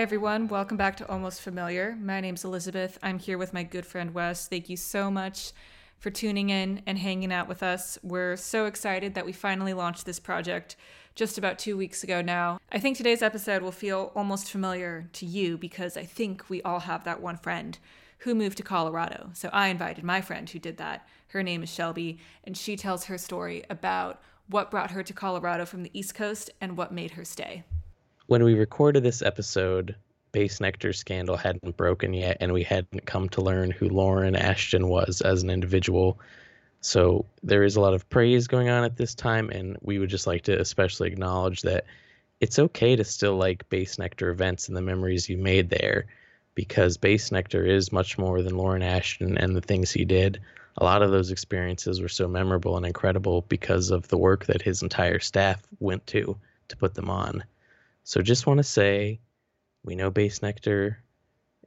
everyone. Welcome back to Almost Familiar. My name's Elizabeth. I'm here with my good friend Wes. Thank you so much for tuning in and hanging out with us. We're so excited that we finally launched this project just about two weeks ago now. I think today's episode will feel almost familiar to you because I think we all have that one friend who moved to Colorado. So I invited my friend who did that. Her name is Shelby, and she tells her story about what brought her to Colorado from the East Coast and what made her stay. When we recorded this episode, Bassnectar scandal hadn't broken yet, and we hadn't come to learn who Lorin Ashton was as an individual. So there is a lot of praise going on at this time, and we would just like to especially acknowledge that it's okay to still like Bassnectar events and the memories you made there, because Bassnectar is much more than Lorin Ashton and the things he did. A lot of those experiences were so memorable and incredible because of the work that his entire staff went to to put them on. So just want to say we know Bassnectar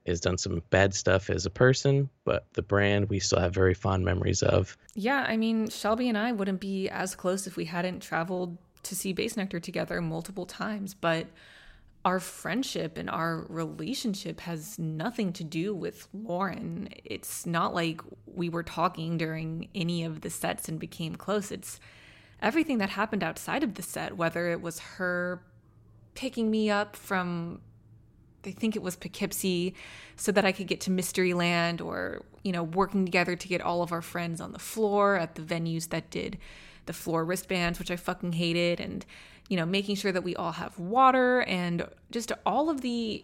has done some bad stuff as a person, but the brand we still have very fond memories of. Yeah, I mean, Shelby and I wouldn't be as close if we hadn't traveled to see Bassnectar together multiple times, but our friendship and our relationship has nothing to do with Lorin. It's not like we were talking during any of the sets and became close. It's everything that happened outside of the set, whether it was her picking me up from I think it was Poughkeepsie, so that I could get to Mysteryland, or you know, working together to get all of our friends on the floor at the venues that did the floor wristbands, which I fucking hated, and you know, making sure that we all have water and just all of the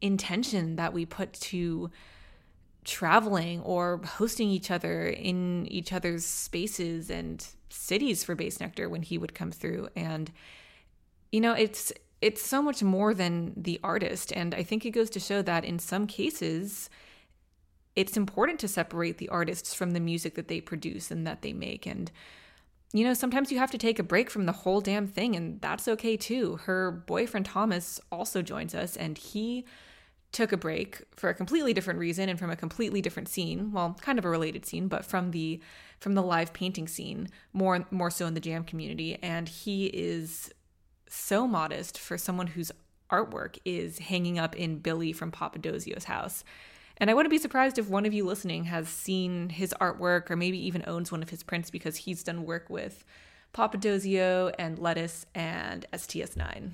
intention that we put to traveling or hosting each other in each other's spaces and cities for Bassnectar when he would come through. And you know it's it's so much more than the artist. And I think it goes to show that in some cases, it's important to separate the artists from the music that they produce and that they make. And, you know, sometimes you have to take a break from the whole damn thing, and that's okay too. Her boyfriend Thomas also joins us, and he took a break for a completely different reason and from a completely different scene well kind of a related scene but from the from the live painting scene more more so in the jam community and he is so modest for someone whose artwork is hanging up in Billy from Papadosio's house. And I wouldn't be surprised if one of you listening has seen his artwork or maybe even owns one of his prints because he's done work with Papadosio and Lettuce and STS9.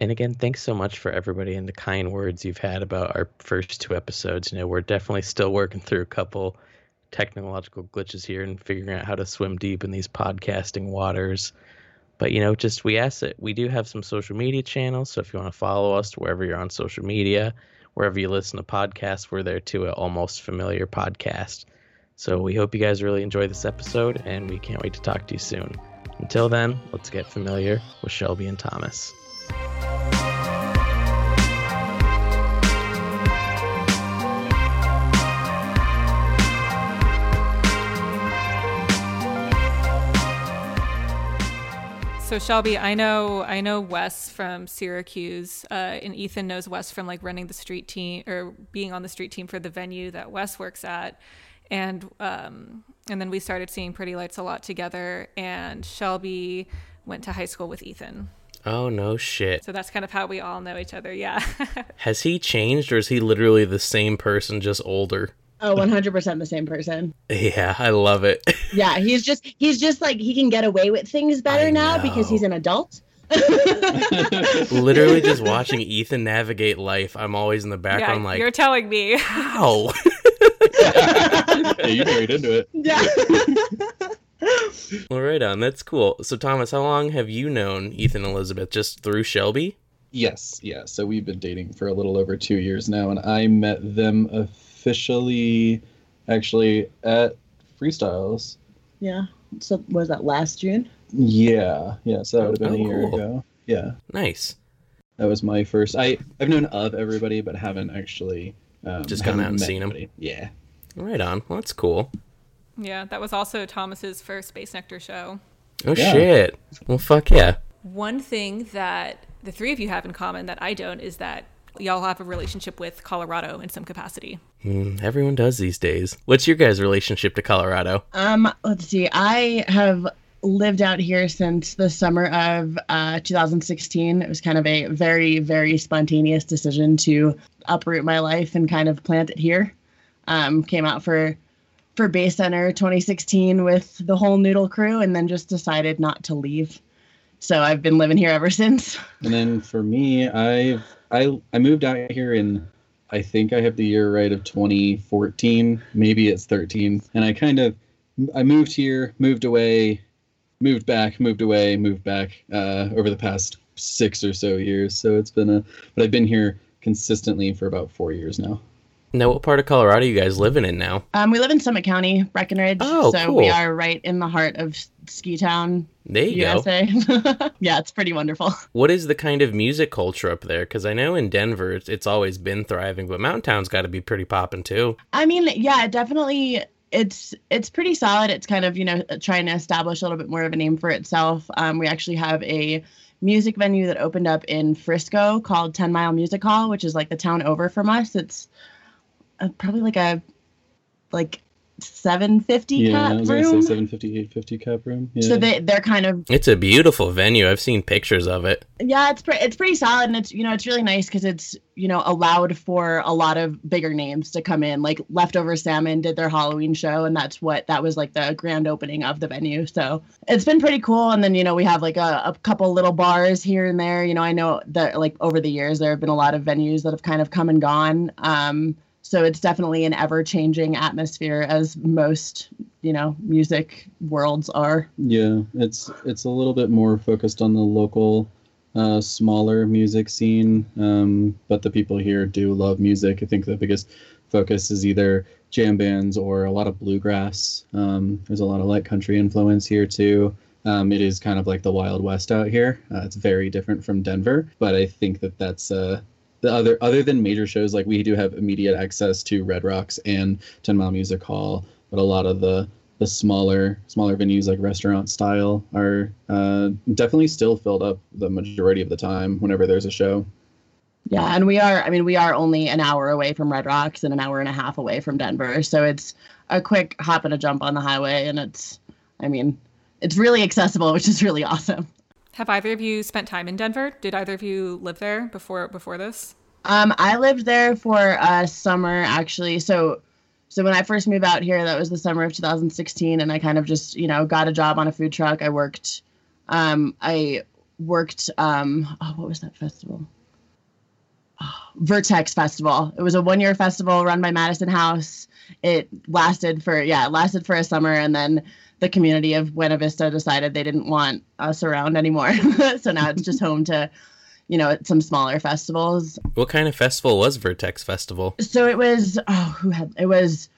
And again, thanks so much for everybody and the kind words you've had about our first two episodes. You know, we're definitely still working through a couple technological glitches here and figuring out how to swim deep in these podcasting waters. But you know, just we ask that we do have some social media channels. So if you want to follow us wherever you're on social media, wherever you listen to podcasts, we're there too at Almost Familiar Podcast. So we hope you guys really enjoy this episode, and we can't wait to talk to you soon. Until then, let's get familiar with Shelby and Thomas. So Shelby, I know I know Wes from Syracuse, uh, and Ethan knows Wes from like running the street team or being on the street team for the venue that Wes works at, and um, and then we started seeing Pretty Lights a lot together. And Shelby went to high school with Ethan. Oh no shit! So that's kind of how we all know each other. Yeah. Has he changed, or is he literally the same person, just older? Oh, 100% the same person. Yeah, I love it. yeah, he's just he's just like he can get away with things better I now know. because he's an adult. Literally just watching Ethan navigate life. I'm always in the background yeah, like You're telling me. How? hey, you married into it. Yeah. well, right on. That's cool. So, Thomas, how long have you known Ethan Elizabeth? Just through Shelby? Yes, yeah. So we've been dating for a little over two years now, and I met them a officially actually at Freestyles. Yeah. So was that last June? Yeah. Yeah. So that would have been oh, a year cool. ago. Yeah. Nice. That was my first. I I've known of everybody, but haven't actually um, just gone out and seen anybody. them. Yeah. Right on. Well, that's cool. Yeah, that was also Thomas's first Bassnectar show. Oh yeah. shit! Well, fuck yeah. One thing that the three of you have in common that I don't is that y'all have a relationship with Colorado in some capacity. Mm, everyone does these days. What's your guys' relationship to Colorado? Um, let's see. I have lived out here since the summer of uh, 2016. It was kind of a very, very spontaneous decision to uproot my life and kind of plant it here. Um, came out for for Bass Center 2016 with the whole Noodle crew, and then just decided not to leave. So I've been living here ever since. And then for me, I I I moved out here in I think I have the year right of 2014, maybe it's 13, and I kind of I moved here, moved away, moved back, moved away, moved back uh, over the past six or so years. So it's been a, but I've been here consistently for about four years now. Now, what part of Colorado are you guys living in now? Um, we live in Summit County, Breckenridge. Oh, so cool. we are right in the heart of Ski Town, There you go. USA. yeah, it's pretty wonderful. What is the kind of music culture up there? Because I know in Denver it's, it's always been thriving, but Mountain Town's got to be pretty popping too. I mean, yeah, definitely. It's it's pretty solid. It's kind of you know trying to establish a little bit more of a name for itself. Um, we actually have a music venue that opened up in Frisco called Ten Mile Music Hall, which is like the town over from us. It's uh, probably like a like 750 Yeah, I cap was gonna room. say 750, 850 cap room. Yeah. So they they're kind of It's a beautiful venue. I've seen pictures of it. yeah it's pretty it's pretty solid and it's you know it's really nice because it's you know allowed for a lot of bigger names to come in like leftover salmon did their halloween show and that's what that was like the grand opening of the venue so it's been pretty cool and then you know we have like a, a couple little bars here and there you know i know that like over the years there have been a lot of venues that have kind of come and gone um so it's definitely an ever changing atmosphere as most you know music worlds are Yeah, it's it's a little bit more focused on the local, uh, smaller music scene. Um, but the people here do love music. I think the biggest focus is either jam bands or a lot of bluegrass. Um, there's a lot of light country influence here too. Um, it is kind of like the Wild West out here. Uh, it's very different from Denver, but I think that that's uh, the other other than major shows like we do have immediate access to Red Rocks and Ten Mile Music Hall, but a lot of the the smaller smaller venues like restaurant style are uh, definitely still filled up the majority of the time whenever there's a show. Yeah, and we are. I mean, we are only an hour away from Red Rocks and an hour and a half away from Denver, so it's a quick hop and a jump on the highway, and it's. I mean, it's really accessible, which is really awesome. Have either of you spent time in Denver? Did either of you live there before before this? Um, I lived there for a summer actually. So, so when I first moved out here, that was the summer of 2016, and I kind of just you know got a job on a food truck. I worked. Um, I worked. Um, oh, what was that festival? Vertex Festival. It was a one year festival run by Madison House. It lasted for yeah, it lasted for a summer and then the community of Buena Vista decided they didn't want us around anymore. so now it's just home to, you know, some smaller festivals. What kind of festival was Vertex Festival? So it was oh who had it was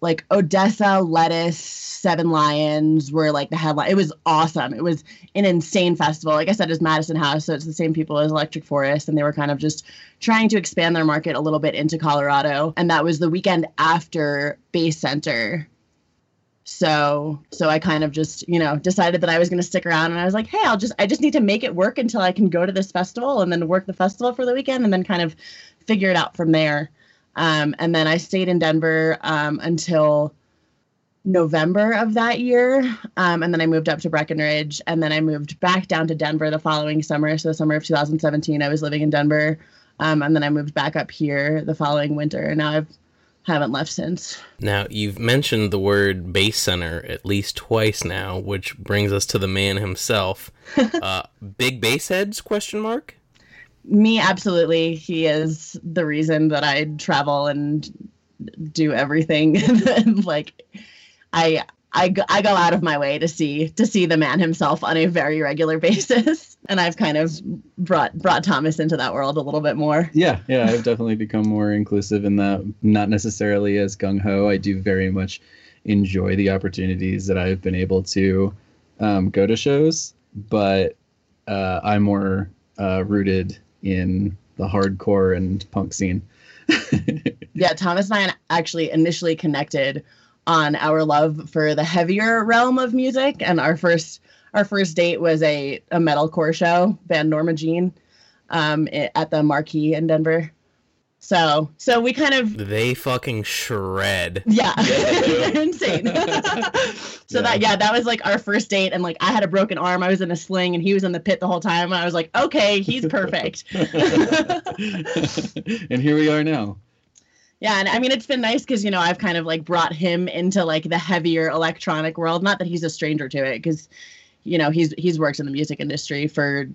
like ODESZA, Lettuce, Seven Lions were like the headline. It was awesome. It was an insane festival. Like I said, it's Madison House, so it's the same people as Electric Forest, and they were kind of just trying to expand their market a little bit into Colorado. And that was the weekend after Bass Center. So so I kind of just, you know, decided that I was gonna stick around and I was like, hey, I'll just I just need to make it work until I can go to this festival and then work the festival for the weekend and then kind of figure it out from there. Um, and then I stayed in Denver um, until November of that year. Um, and then I moved up to Breckenridge. And then I moved back down to Denver the following summer. So, the summer of 2017, I was living in Denver. Um, and then I moved back up here the following winter. And now I've haven't left since. Now, you've mentioned the word Bass Center at least twice now, which brings us to the man himself. uh, big bass heads? Question mark. Me, absolutely. He is the reason that I travel and do everything. like, I I go, I go out of my way to see to see the man himself on a very regular basis, and I've kind of brought brought Thomas into that world a little bit more. Yeah, yeah, I've definitely become more inclusive in that. Not necessarily as gung ho. I do very much enjoy the opportunities that I've been able to um, go to shows, but uh, I'm more uh, rooted in the hardcore and punk scene. Yeah, Thomas and I actually initially connected on our love for the heavier realm of music, and our first our first date was a a metalcore show, band Norma Jean, um, at the Marquis in Denver. So so we kind of They fucking shred. yeah, Yeah, they're insane. so Yeah. that yeah, that was like our first date, and like I had a broken arm, I was in a sling, and he was in the pit the whole time, and I was like, okay, he's perfect. and here we are now. Yeah, and I mean it's been nice because you know I've kind of like brought him into like the heavier electronic world. Not that he's a stranger to it, because you know he's he's worked in the music industry for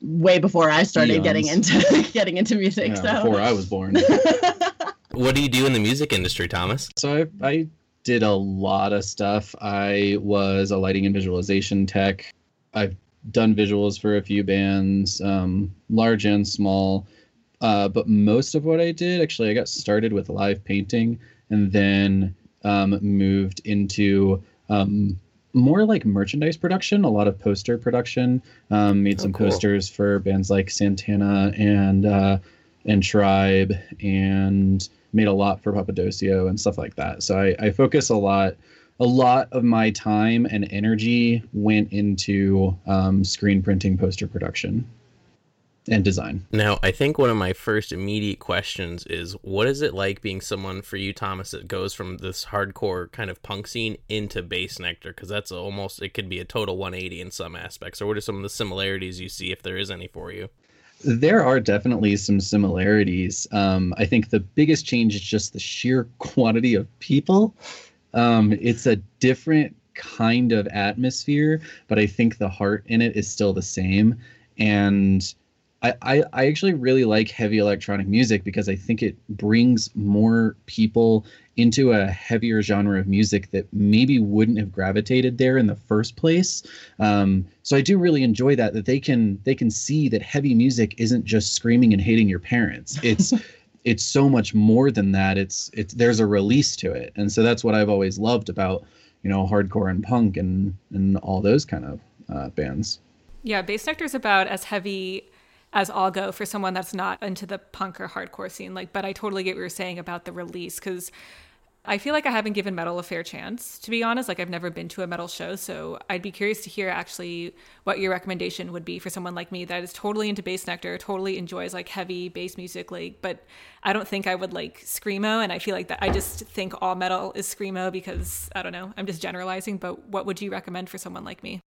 way before I started getting into getting into music. Yeah, so Before I was born. What do you do in the music industry, Thomas? So I, I did a lot of stuff. I was a lighting and visualization tech. I've done visuals for a few bands, um, large and small. Uh, but most of what I did, actually, I got started with live painting and then um, moved into um, more like merchandise production, a lot of poster production. Um, made Oh, some cool. posters for bands like Santana and uh, and Tribe, and made a lot for Papadosio and stuff like that. So I, I focus a lot. A lot of my time and energy went into um, screen printing, poster production, and design. Now, I think one of my first immediate questions is what is it like being someone for you, Thomas, that goes from this hardcore kind of punk scene into Bassnectar? Because that's almost, it could be a total 180 in some aspects. Or what are some of the similarities you see, if there is any for you? There are definitely some similarities. Um, I think the biggest change is just the sheer quantity of people. Um, it's a different kind of atmosphere, but I think the heart in it is still the same. And I, I, I actually really like heavy electronic music because I think it brings more people into a heavier genre of music that maybe wouldn't have gravitated there in the first place. Um, so I do really enjoy that that they can they can see that heavy music isn't just screaming and hating your parents. It's it's so much more than that. It's it's there's a release to it, and so that's what I've always loved about you know hardcore and punk and and all those kind of uh, bands. Yeah, Bassnectar is about as heavy as I'll go for someone that's not into the punk or hardcore scene. Like, but I totally get what you're saying about the release because I feel like I haven't given metal a fair chance, to be honest. Like, I've never been to a metal show, so I'd be curious to hear actually what your recommendation would be for someone like me that is totally into Bassnectar, totally enjoys like heavy bass music, like, but I don't think I would like screamo, and I feel like that I just think all metal is screamo because I don't know, I'm just generalizing. But what would you recommend for someone like me?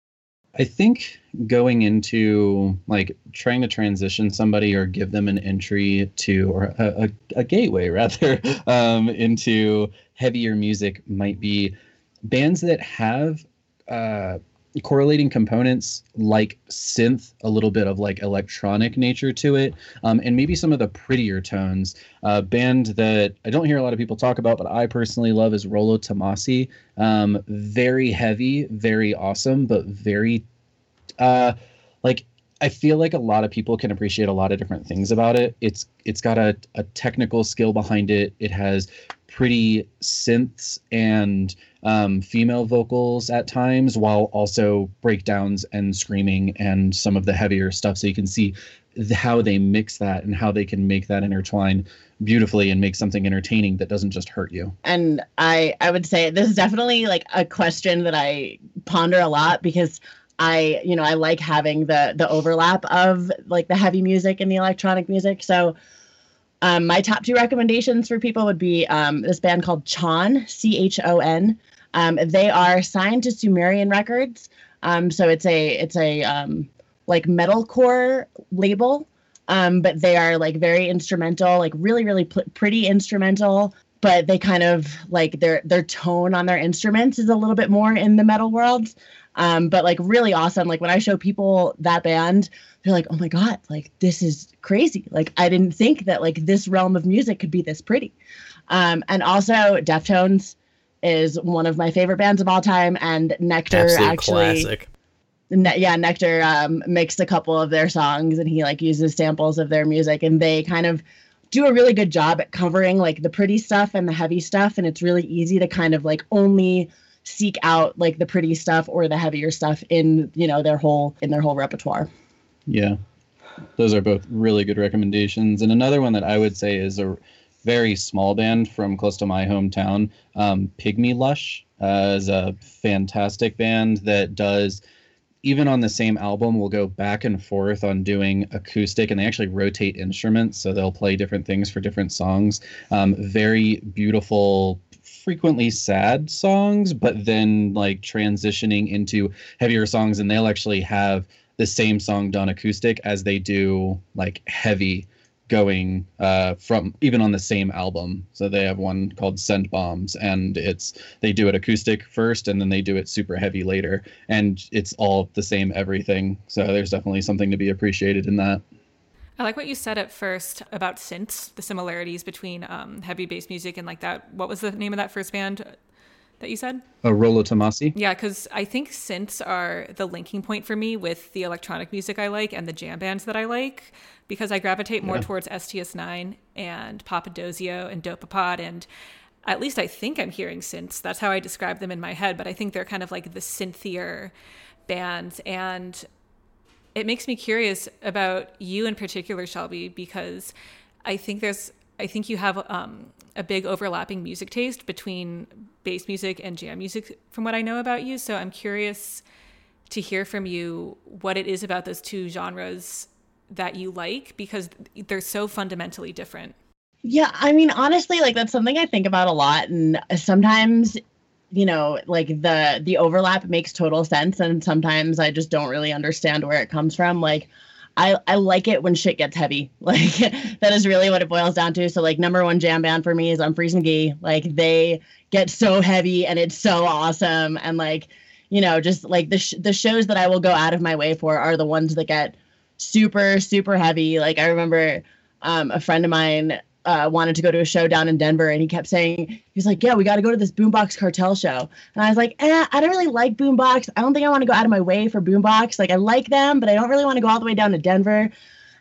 I think going into like trying to transition somebody or give them an entry to or a, a, a gateway rather um, into heavier music might be bands that have uh, correlating components like synth, a little bit of like electronic nature to it, um, and maybe some of the prettier tones. A band that I don't hear a lot of people talk about, but I personally love is Rolo Tomassi. Um, very heavy, very awesome, but very uh, like I feel like a lot of people can appreciate a lot of different things about it. It's it's got a, a technical skill behind it. It has pretty synths and um, female vocals at times, while also breakdowns and screaming and some of the heavier stuff. So you can see th- how they mix that and how they can make that intertwine beautifully and make something entertaining that doesn't just hurt you. and I I would say this is definitely like a question that I ponder a lot because I you know I like having the the overlap of like the heavy music and the electronic music. So um, my top two recommendations for people would be um, this band called Chon C H O N. Um, they are signed to Sumerian Records. Um, so it's a it's a um, like metalcore label um, but they are like very instrumental, like really, really pretty instrumental. But they kind of like their their tone on their instruments is a little bit more in the metal world. Um, but like really awesome. Like when I show people that band, they're like, "Oh my god, like this is crazy! Like I didn't think that like this realm of music could be this pretty." Um, and also, Deftones is one of my favorite bands of all time, and Nectar Absolute actually classic. Ne- yeah, Nectar um, mixed a couple of their songs and he like uses samples of their music and they kind of do a really good job at covering like the pretty stuff and the heavy stuff and it's really easy to kind of like only seek out like the pretty stuff or the heavier stuff in you know their whole in their whole repertoire. Yeah, those are both really good recommendations. And another one that I would say is a very small band from close to my hometown, um, Pygmy Lush, uh, is a fantastic band that does even on the same album will go back and forth on doing acoustic and they actually rotate instruments so they'll play different things for different songs um, very beautiful frequently sad songs but then like transitioning into heavier songs and they'll actually have the same song done acoustic as they do like heavy going uh, from even on the same album. So they have one called Scent Bombs, and it's they do it acoustic first, and then they do it super heavy later, and it's all the same everything. So there's definitely something to be appreciated in that. I like what you said at first about synths, the similarities between um, heavy bass music and like that. What was the name of that first band that you said? Uh, Rolo Tomassi. Yeah, because I think synths are the linking point for me with the electronic music I like and the jam bands that I like because I gravitate more yeah. towards STS9 and Papadosio and Dopapod and at least I think I'm hearing synths. That's how I describe them in my head, but I think they're kind of like the synthier bands and it makes me curious about you in particular, Shelby, because I think there's I think you have um, a big overlapping music taste between bass music and jam music, from what I know about you. So I'm curious to hear from you what it is about those two genres that you like because they're so fundamentally different. Yeah, I mean honestly like that's something I think about a lot and sometimes you know like the the overlap makes total sense and sometimes I just don't really understand where it comes from like I, I like it when shit gets heavy. Like that is really what it boils down to. So like number one jam band for me is Umphrey's McGee. Like they get so heavy and it's so awesome. And like, you know, just like the sh- the shows that I will go out of my way for are the ones that get super super heavy. Like I remember um, a friend of mine uh, wanted to go to a show down in Denver, and he kept saying he's like, "Yeah, we got to go to this Boombox Cartel show." And I was like, "Eh, I don't really like Boombox. I don't think I want to go out of my way for Boombox. Like, I like them, but I don't really want to go all the way down to Denver."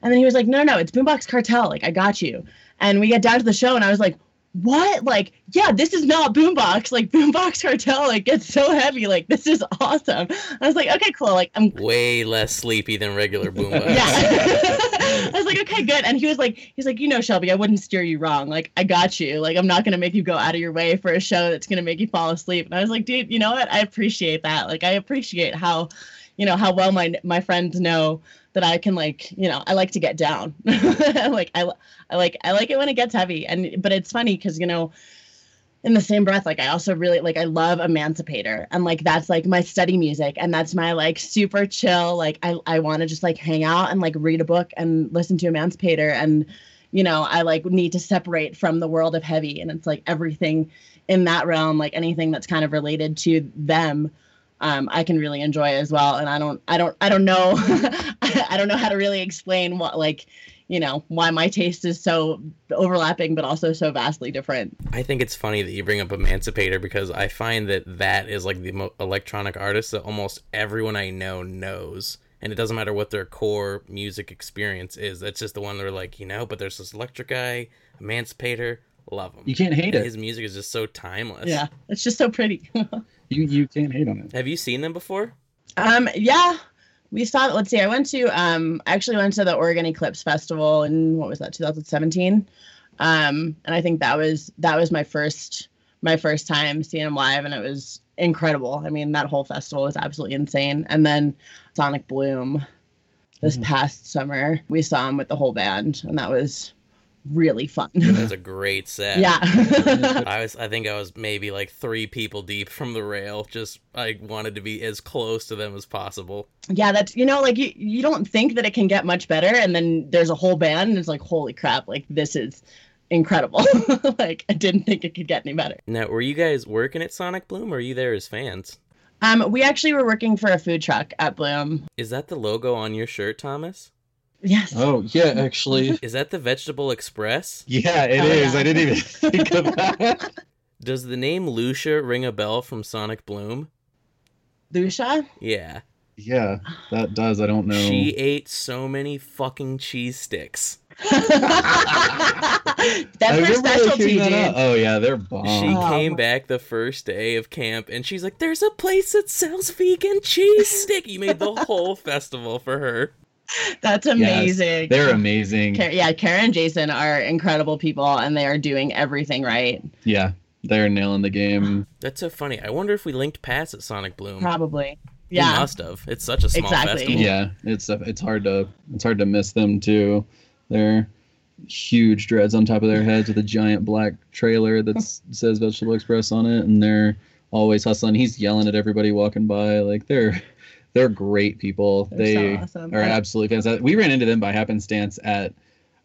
And then he was like, "No, no, no, it's Boombox Cartel. Like, I got you." And we get down to the show, and I was like, what? Like, yeah, this is not Boombox. Like, Boombox Cartel, like, gets so heavy. Like, this is awesome. I was like, okay, cool. Like, I'm way less sleepy than regular Boombox. yeah. I was like, okay, good. And he was like, he's like, you know, Shelby, I wouldn't steer you wrong. Like, I got you. Like, I'm not gonna make you go out of your way for a show that's gonna make you fall asleep. And I was like, dude, you know what? I appreciate that. Like, I appreciate how, you know, how well my my friends know that I can like, you know, I like to get down. like I, I like I like it when it gets heavy. And but it's funny because you know, in the same breath, like I also really like I love Emancipator and like that's like my study music and that's my like super chill. Like I I want to just like hang out and like read a book and listen to Emancipator and you know I like need to separate from the world of heavy and it's like everything in that realm like anything that's kind of related to them um, I can really enjoy as well. And I don't, I don't, I don't know, I don't know how to really explain what, like, you know, why my taste is so overlapping, but also so vastly different. I think it's funny that you bring up Emancipator because I find that that is like the mo- electronic artist that almost everyone I know knows. And it doesn't matter what their core music experience is. That's just the one they're like, you know, but there's this electric guy, Emancipator, love him. You can't hate and it. His music is just so timeless. Yeah, it's just so pretty. you you can't hate on it. Have you seen them before? Um, yeah, we saw. Let's see. I went to. Um, I actually went to the Oregon Eclipse Festival in what was that? 2017. Um, and I think that was that was my first my first time seeing them live, and it was incredible. I mean, that whole festival was absolutely insane. And then Sonic Bloom this mm-hmm. past summer, we saw him with the whole band, and that was really fun. It was a great set. Yeah. I was I think I was maybe like 3 people deep from the rail. Just I wanted to be as close to them as possible. Yeah, that's you know like you you don't think that it can get much better and then there's a whole band and it's like holy crap, like this is incredible. like I didn't think it could get any better. Now, were you guys working at Sonic Bloom or are you there as fans? Um we actually were working for a food truck at Bloom. Is that the logo on your shirt, Thomas? Yes. Oh yeah, actually. Is that the Vegetable Express? Yeah, it oh, is. Yeah. I didn't even think of that. Does the name Lucia ring a bell from Sonic Bloom? Lucia? Yeah. Yeah, that does. I don't know. She ate so many fucking cheese sticks. That's her specialty, dude. Oh yeah, they're bomb. She Oh, came my- back the first day of camp and she's like, "There's a place that sells vegan cheese stick." You made the whole festival for her. That's amazing. They're amazing. Kara- yeah, Karen and Jason are incredible people, and they are doing everything right. Yeah, they're nailing the game. That's so funny. I wonder if we linked past at Sonic Bloom. Probably. You Yeah. must have. It's such a small Exactly. festival. Yeah, it's it's hard to it's hard to miss them too. They're huge dreads on top of their heads with a giant black trailer that says Vegetable Express on it, and they're always hustling. He's yelling at everybody walking by. Like they're they're great people. They're they so awesome. are absolutely fantastic. We ran into them by happenstance at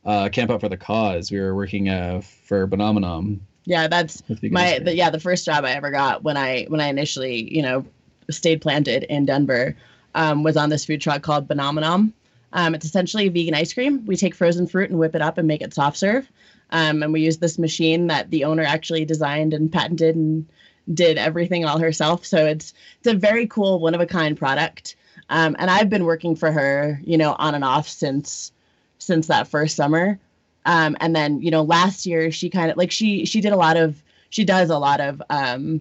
uh, Camp Out for the Cause. We were working uh, for Bonominum. Yeah, that's my the, yeah the first job I ever got when I when I initially you know stayed planted in Denver um, was on this food truck called Banomenom. Um, it's essentially vegan ice cream. We take frozen fruit and whip it up and make it soft serve. Um, and we use this machine that the owner actually designed and patented and did everything all herself. So it's it's a very cool one of a kind product. Um, and I've been working for her, you know, on and off since since that first summer. Um, and then you know last year she kind of like she she did a lot of she does a lot of um,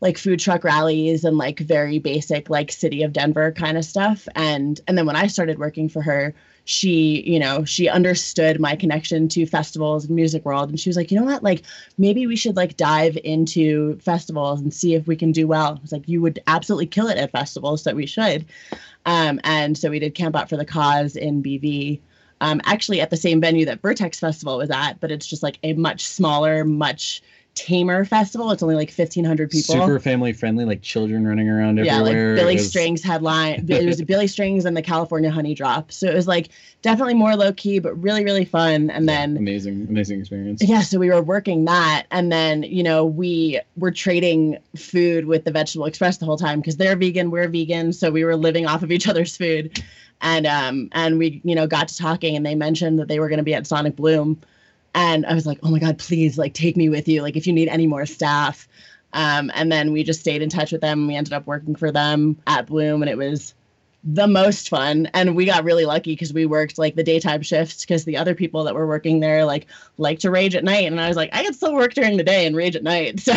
like food truck rallies and like very basic like city of denver kind of stuff and and then when i started working for her she you know she understood my connection to festivals and music world. And she was like you know what? Like maybe we should like dive into festivals and see if we can do well. I was like you would absolutely kill it at festivals so we should. Um, and so we did camp out for the cause in bv um, actually at the same venue that vertex festival was at but it's just like a much smaller much tamer festival it's only like 1500 people Super family friendly, like children running around yeah, like. Billy was- Strings headline. It was Billy Strings and the California Honey Drop. So it was like definitely more low key, but really really fun. And then amazing, amazing experience. yeah, so we were working that, and then you know we were trading food with the Vegetable Express the whole time because they're vegan, we're vegan, so we were living off of each other's food, and um and we you know got to talking, and they mentioned that they were going to be at Sonic Bloom, and I was like, oh my god, please like take me with you, like if you need any more staff, um and then we just stayed in touch with them. We ended up working for them at Bloom, and it was the most fun. And we got really lucky because we worked like the daytime shifts because the other people that were working there like like to rage at night. And i was like i can still work during the day and rage at night. So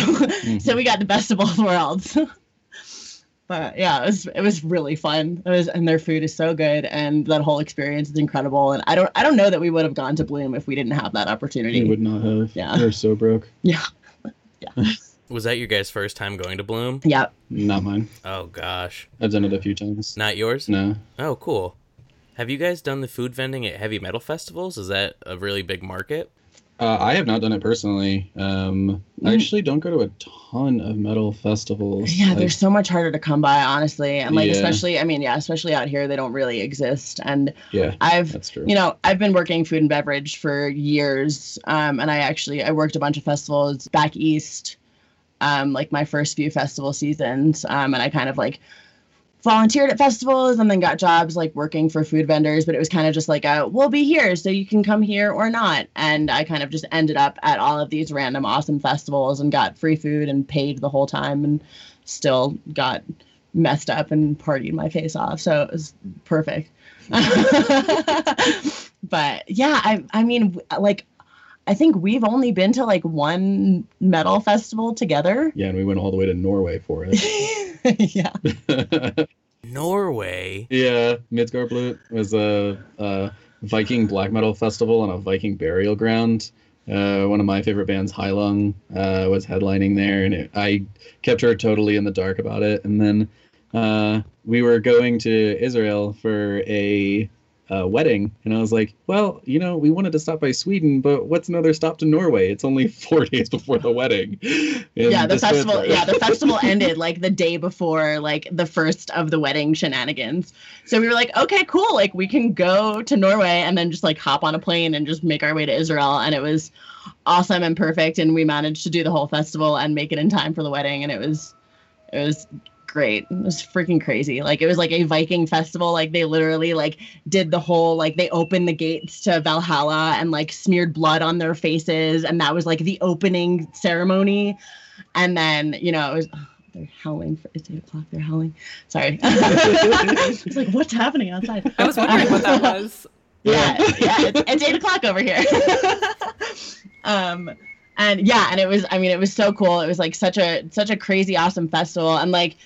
so we got the best of both worlds but yeah it was it was really fun it was and their food is so good and that whole experience is incredible and i don't i don't know that we would have gone to bloom if we didn't have that opportunity We would not have. Yeah. We're so broke. yeah yeah. Was that your guys' first time going to Bloom? Yep. Not mine. Oh gosh. I've done it a few times. Not yours? No. Oh, cool. Have you guys done the food vending at heavy metal festivals? Is that a really big market? Uh, I have not done it personally. Um, I Mm. actually don't go to a ton of metal festivals. yeah Like, they're so much harder to come by honestly and like Yeah. especially i mean yeah especially out here they don't really exist and yeah, i've that's true. you know i've been working food and beverage for years um, and i actually i worked a bunch of festivals back east um, like my first few festival seasons um, and i kind of like volunteered at festivals and then got jobs like working for food vendors but it was kind of just like a we'll be here so you can come here or not. And i kind of just ended up at all of these random awesome festivals and got free food and paid the whole time and still got messed up and partied my face off so it was perfect. But yeah i i mean like i think we've only been to like one metal festival together yeah, and we went all the way to Norway for it. yeah Norway. yeah, Midgardsblot was a, a Viking black metal festival on a Viking burial ground. Uh, one of my favorite bands, Heilung, uh, was headlining there, and it, I kept her totally in the dark about it. And then uh, we were going to Israel for a, uh wedding, and I was like, "Well, you know, we wanted to stop by Sweden, but what's another stop to Norway? It's only four days before the wedding." Yeah the festival yeah the festival ended like the day before like the first of the wedding shenanigans so we were like okay cool like we can go to norway and then just like hop on a plane and just make our way to israel and it was awesome and perfect and we managed to do the whole festival and make it in time for the wedding and it was it was great. It was freaking crazy. Like it was like a viking festival. Like they literally like did the whole like they opened the gates to valhalla and like smeared blood on their faces and that was like the opening ceremony. And then you know it was oh, they're howling for it's eight o'clock they're howling. Sorry. It's like what's happening outside? I was wondering what that was. yeah yeah it's, it's eight o'clock over here. Um and yeah and it was i mean it was so cool. It was like such a such a crazy awesome festival. And like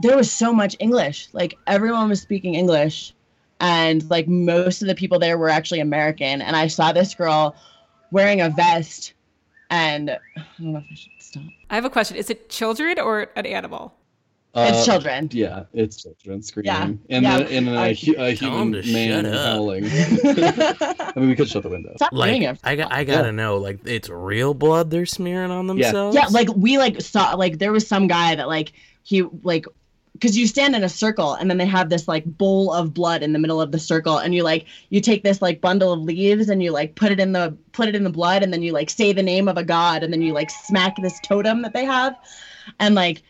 there was so much english like everyone was speaking english and like most of the people there were actually american and i saw this girl wearing a vest and i don't know if i should stop I have a question. Is it children or an animal? it's Uh, children. Yeah, it's children screaming. Yeah, And yeah. then and then a, a human man shut howling. I mean, we could shut the window. Stop doing Like it. I got, I gotta know, like it's real blood they're smearing on themselves. Yeah. Yeah, like we like saw like there was some guy that like he like because you stand in a circle and then they have this like bowl of blood in the middle of the circle and you like you take this like bundle of leaves and you like put it in the put it in the blood and then you like say the name of a god and then you like smack this totem that they have. And like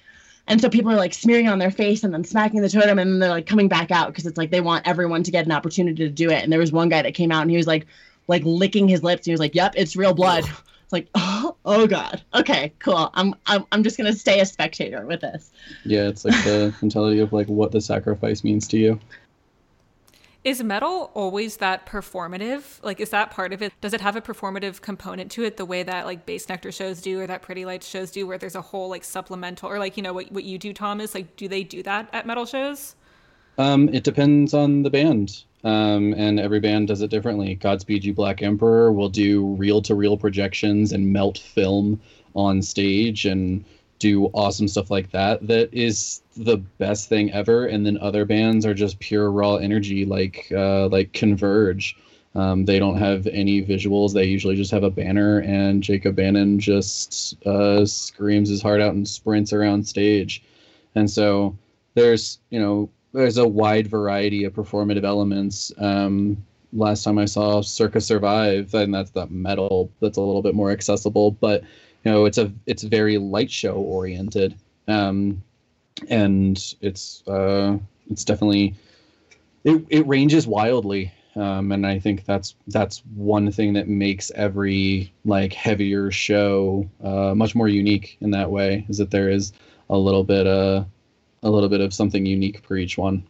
and so people are like smearing on their face and then smacking the totem and then they're like coming back out because it's like they want everyone to get an opportunity to do it. And there was one guy that came out and he was like like licking his lips and he was like yep it's real blood it's like oh, oh god okay cool I'm, I'm i'm just gonna stay a spectator with this Yeah, it's like the mentality of like what the sacrifice means to you. Is metal always that performative? Like, is that part of it? Does it have a performative component to it the way that like Bassnectar shows do or that Pretty Lights shows do, where there's a whole like supplemental or like, you know, what, what you do, Thomas? Like, do they do that at metal shows? Um, it depends on the band, um, and every band does it differently. Godspeed You Black Emperor will do reel-to-reel projections and melt film on stage and do awesome stuff like that. That is the best thing ever. And then other bands are just pure raw energy, like uh, like Converge. Um, they don't have any visuals. They usually just have a banner, and Jacob Bannon just uh, screams his heart out and sprints around stage. And so there's you know there's a wide variety of performative elements. Um, last time I saw Circa Survive, and that's that metal that's a little bit more accessible, but you know it's a it's very light show oriented, um, and it's uh, it's definitely it, it ranges wildly. Um, and I think that's that's one thing that makes every like heavier show uh, much more unique in that way is that there is a little bit uh, a little bit of something unique for each one.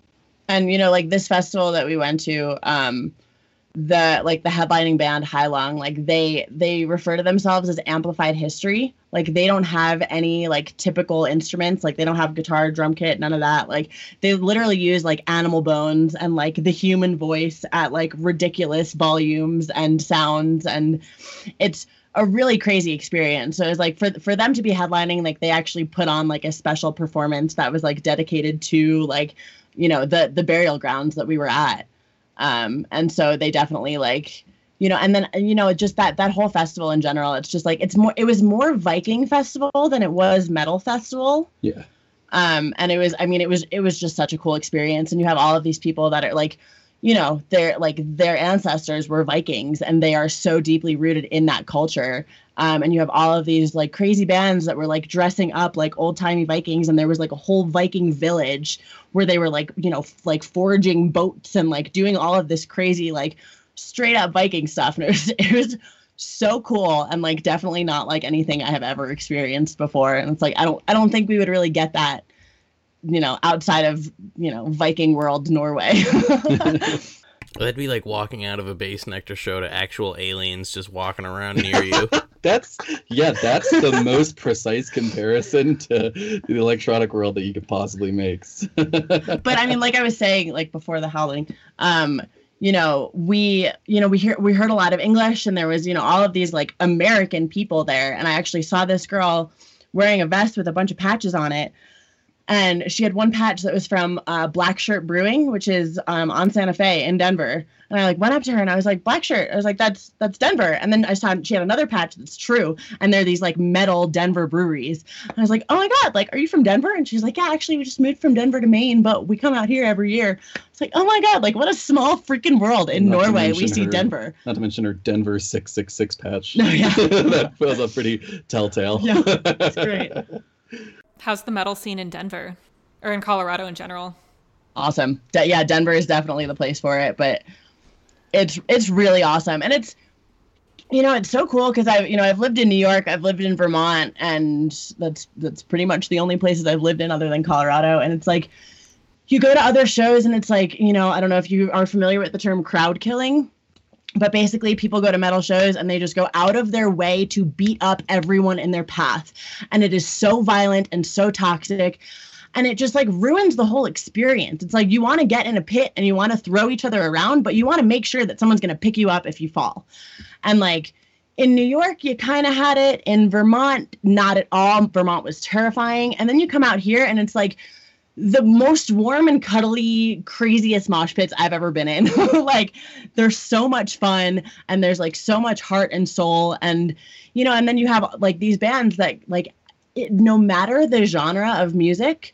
and you know like this festival that we went to um the like the headlining band Heilung, like they they refer to themselves as amplified history. Like they don't have any like typical instruments. Like they don't have guitar drum kit none of that. Like they literally use like animal bones and like the human voice at like ridiculous volumes and sounds. And it's a really crazy experience. So it was like for for them to be headlining, like they actually put on like a special performance that was like dedicated to like, you know, the the burial grounds that we were at. Um, and so they definitely like, you know, and then you know, just that that whole festival in general, it's just like it's more it was more Viking festival than it was metal festival Yeah. um and it was i mean it was it was just such a cool experience and you have all of these people that are like you know they're like their ancestors were vikings and they are so deeply rooted in that culture um and you have all of these like crazy bands that were like dressing up like old timey vikings and there was like a whole viking village where they were like you know f- like foraging boats and like doing all of this crazy like straight up viking stuff and it was it was so cool and like definitely not like anything I have ever experienced before. And it's like I don't I don't think we would really get that, you know, outside of, you know, Viking world Norway. That'd be like walking out of a Bassnectar show to actual aliens just walking around near you. That's yeah, that's the most precise comparison to the electronic world that you could possibly make. but I mean, like I was saying, like before the howling, um, you know, we, you know, we hear we heard a lot of English, and there was, you know, all of these like American people there, and I actually saw this girl wearing a vest with a bunch of patches on it, and she had one patch that was from uh, Black Shirt Brewing, which is um, on Santa Fe in Denver. And I like went up to her and I was like, Black Shirt. I was like, that's that's Denver. And then I saw she had another patch that's true, and they're these like metal Denver breweries. And I was like, oh my god, like, are you from Denver? And she's like, yeah, actually, we just moved from Denver to Maine, but we come out here every year. It's like, oh my god, like what a small freaking world in Not Norway. We see her- Denver. Not to mention her Denver six six six patch. No, yeah. that feels a pretty telltale. Yeah, that's great. How's the metal scene in Denver or in Colorado in general? awesome. De- yeah, Denver is definitely the place for it, but it's it's really awesome, and it's you know it's so cool because I've you know I've lived in New York, I've lived in Vermont, and that's that's pretty much the only places I've lived in other than Colorado, and it's like you go to other shows and it's like you know I don't know if you are familiar with the term crowd killing. But basically, people go to metal shows and they just go out of their way to beat up everyone in their path. And it is so violent and so toxic and it just like ruins the whole experience. It's like you want to get in a pit and you want to throw each other around, but you want to make sure that someone's going to pick you up if you fall. And like in New York, you kind of had it. In Vermont, not at all. Vermont was terrifying. And then you come out here and it's like the most warm and cuddly, craziest mosh pits I've ever been in. like, they're so much fun and there's like so much heart and soul. And, you know, and then you have like these bands that, like, it, no matter the genre of music,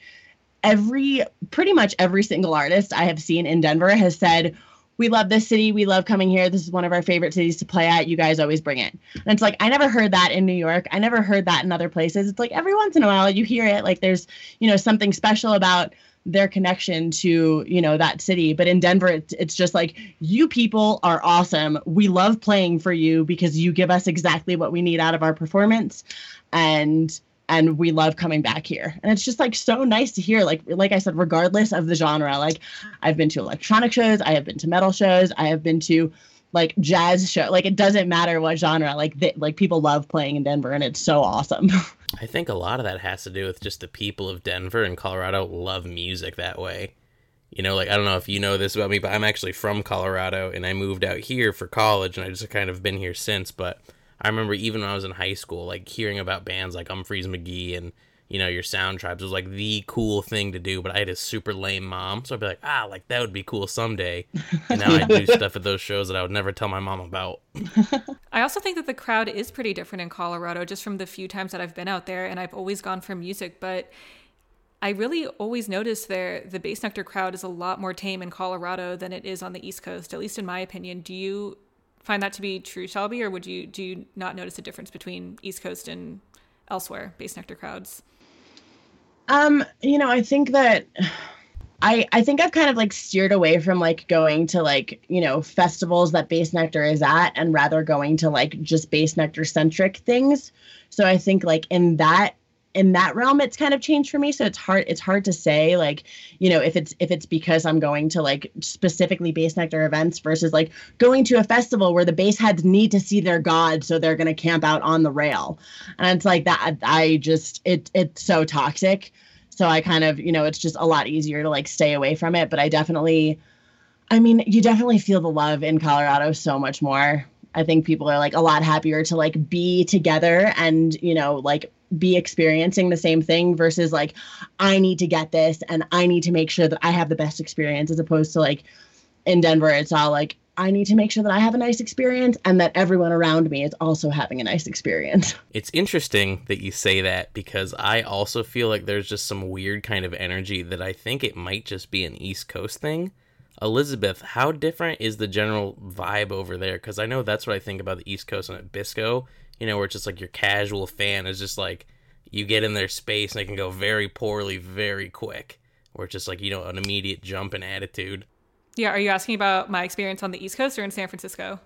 every pretty much every single artist I have seen in Denver has said, we love this city. We love coming here. This is one of our favorite cities to play at. You guys always bring it. And it's like, I never heard that in New York. I never heard that in other places. It's like every once in a while you hear it. Like there's, you know, something special about their connection to, you know, that city. But in Denver, it's, it's just like, you people are awesome. We love playing for you because you give us exactly what we need out of our performance. And, and we love coming back here. And it's just like so nice to hear like like i said regardless of the genre like i've been to electronic shows i have been to metal shows i have been to like jazz show like it doesn't matter what genre like like people love playing in denver and it's so awesome. I think a lot of that has to do with just the people of denver and colorado love music that way. You know like i don't know if you know this about me but i'm actually from colorado and i moved out here for college and i just kind of been here since but I remember even when I was in high school, like hearing about bands like Umphrey's McGee and you know your sound tribes was like the cool thing to do. But I had a super lame mom, so I'd be like, ah, like that would be cool someday. And now I do stuff at those shows that I would never tell my mom about. I also think that the crowd is pretty different in Colorado, just from the few times that I've been out there, and I've always gone for music, but. I really always notice there the Bassnectar crowd is a lot more tame in Colorado than it is on the East Coast, at least in my opinion. Do you find that to be true, Shelby, or would you do you not notice a difference between East Coast and elsewhere Bassnectar crowds? Um, you know, I think that I I think I've kind of like steered away from like going to like, you know, festivals that Bassnectar is at and rather going to like just Bassnectar centric things. So I think like in that in that realm it's kind of changed for me. So it's hard it's hard to say like you know if it's if it's because i'm going to like specifically Bassnectar events versus like going to a festival where the bass heads need to see their god so they're going to camp out on the rail. And it's like that i just it it's so toxic. So i kind of you know it's just a lot easier to like stay away from it. But i definitely i mean you definitely feel the love in colorado so much more. I think people are like a lot happier to like be together and, you know, like be experiencing the same thing versus like I need to get this and I need to make sure that I have the best experience as opposed to like in Denver it's all like I need to make sure that I have a nice experience and that everyone around me is also having a nice experience. It's interesting that you say that because I also feel like there's just some weird kind of energy that I think it might just be an East Coast thing. Elizabeth, how different is the general vibe over there? Because I know that's what I think about the East Coast and at Bisco you know, where it's just like your casual fan is just like you get in their space and it can go very poorly very quick. Where it's just like, you know, an immediate jump in attitude. Yeah, are you asking about my experience on the East Coast or in San Francisco?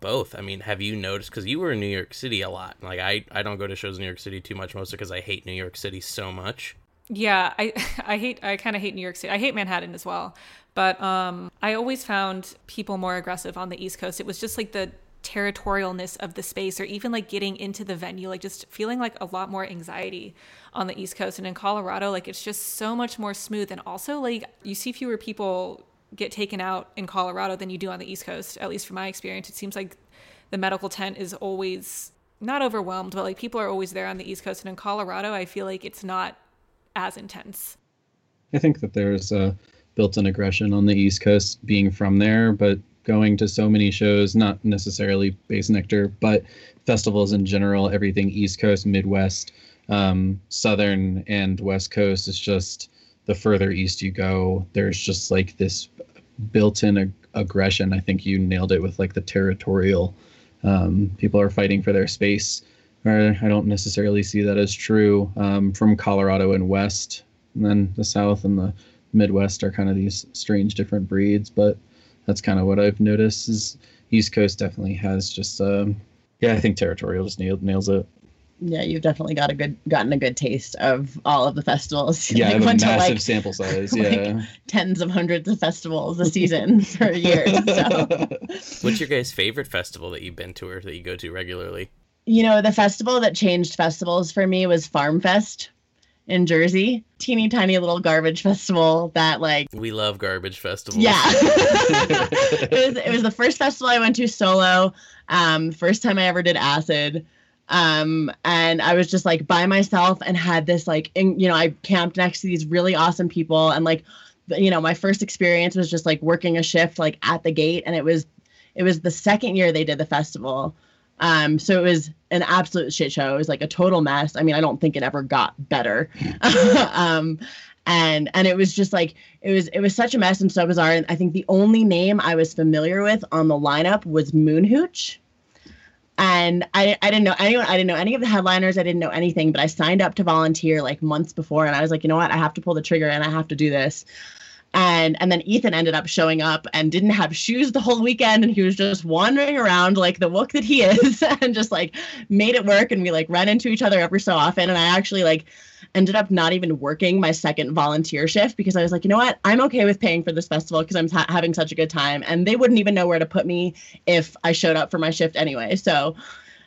Both. I mean, have you noticed because you were in New York City a lot? Like I, I don't go to shows in New York City too much, mostly because I hate New York City so much. Yeah, I I hate I kind of hate New York City. I hate Manhattan as well. But um I always found people more aggressive on the East Coast. It was just like the territorialness of the space or even like getting into the venue like just feeling like a lot more anxiety on the east coast. And in colorado like it's just so much more smooth. And also like you see fewer people get taken out in colorado than you do on the east coast at least from my experience. It seems like the medical tent is always not overwhelmed but like people are always there on the east coast. And in colorado i feel like it's not as intense. I think that there's a built-in aggression on the east coast being from there but going to so many shows, not necessarily Bassnectar, but festivals in general, everything East Coast, Midwest, um, Southern, and West Coast is just the further east you go, there's just like this built-in ag- aggression. I think you nailed it with like the territorial. Um, people are fighting for their space. Or I don't necessarily see that as true um, from Colorado and West, and then the South and the Midwest are kind of these strange different breeds, but that's kind of what I've noticed. Is East Coast definitely has just um, yeah, I think territorial just nailed, nails it. Yeah, you've definitely got a good gotten a good taste of all of the festivals. Yeah, like, I have a massive like, sample size. Yeah, like tens of hundreds of festivals a season for years. So. What's your guys' favorite festival that you've been to or that you go to regularly? You know, the festival that changed festivals for me was Farm Fest in Jersey. Teeny tiny little garbage festival that like we love garbage festivals. Yeah. it, was, it was the first festival I went to solo. Um, first time I ever did acid. Um, and I was just like by myself and had this like, in, you know, I camped next to these really awesome people and like, you know, my first experience was just like working a shift like at the gate, and it was, it was the second year they did the festival. Um, so it was an absolute shit show. It was like a total mess. I mean, I don't think it ever got better. um, and and it was just like it was it was such a mess and so bizarre. And I think the only name I was familiar with on the lineup was Moon Hooch. And I, I didn't know anyone. I didn't know any of the headliners. I didn't know anything. But I signed up to volunteer like months before, and I was like, you know what? I have to pull the trigger, and I have to do this and and then Ethan ended up showing up and didn't have shoes the whole weekend and he was just wandering around like the wook that he is and just like made it work and we like ran into each other every so often and I actually like ended up not even working my second volunteer shift because I was like, you know what? I'm okay with paying for this festival because I'm ha- having such a good time and they wouldn't even know where to put me if I showed up for my shift anyway. So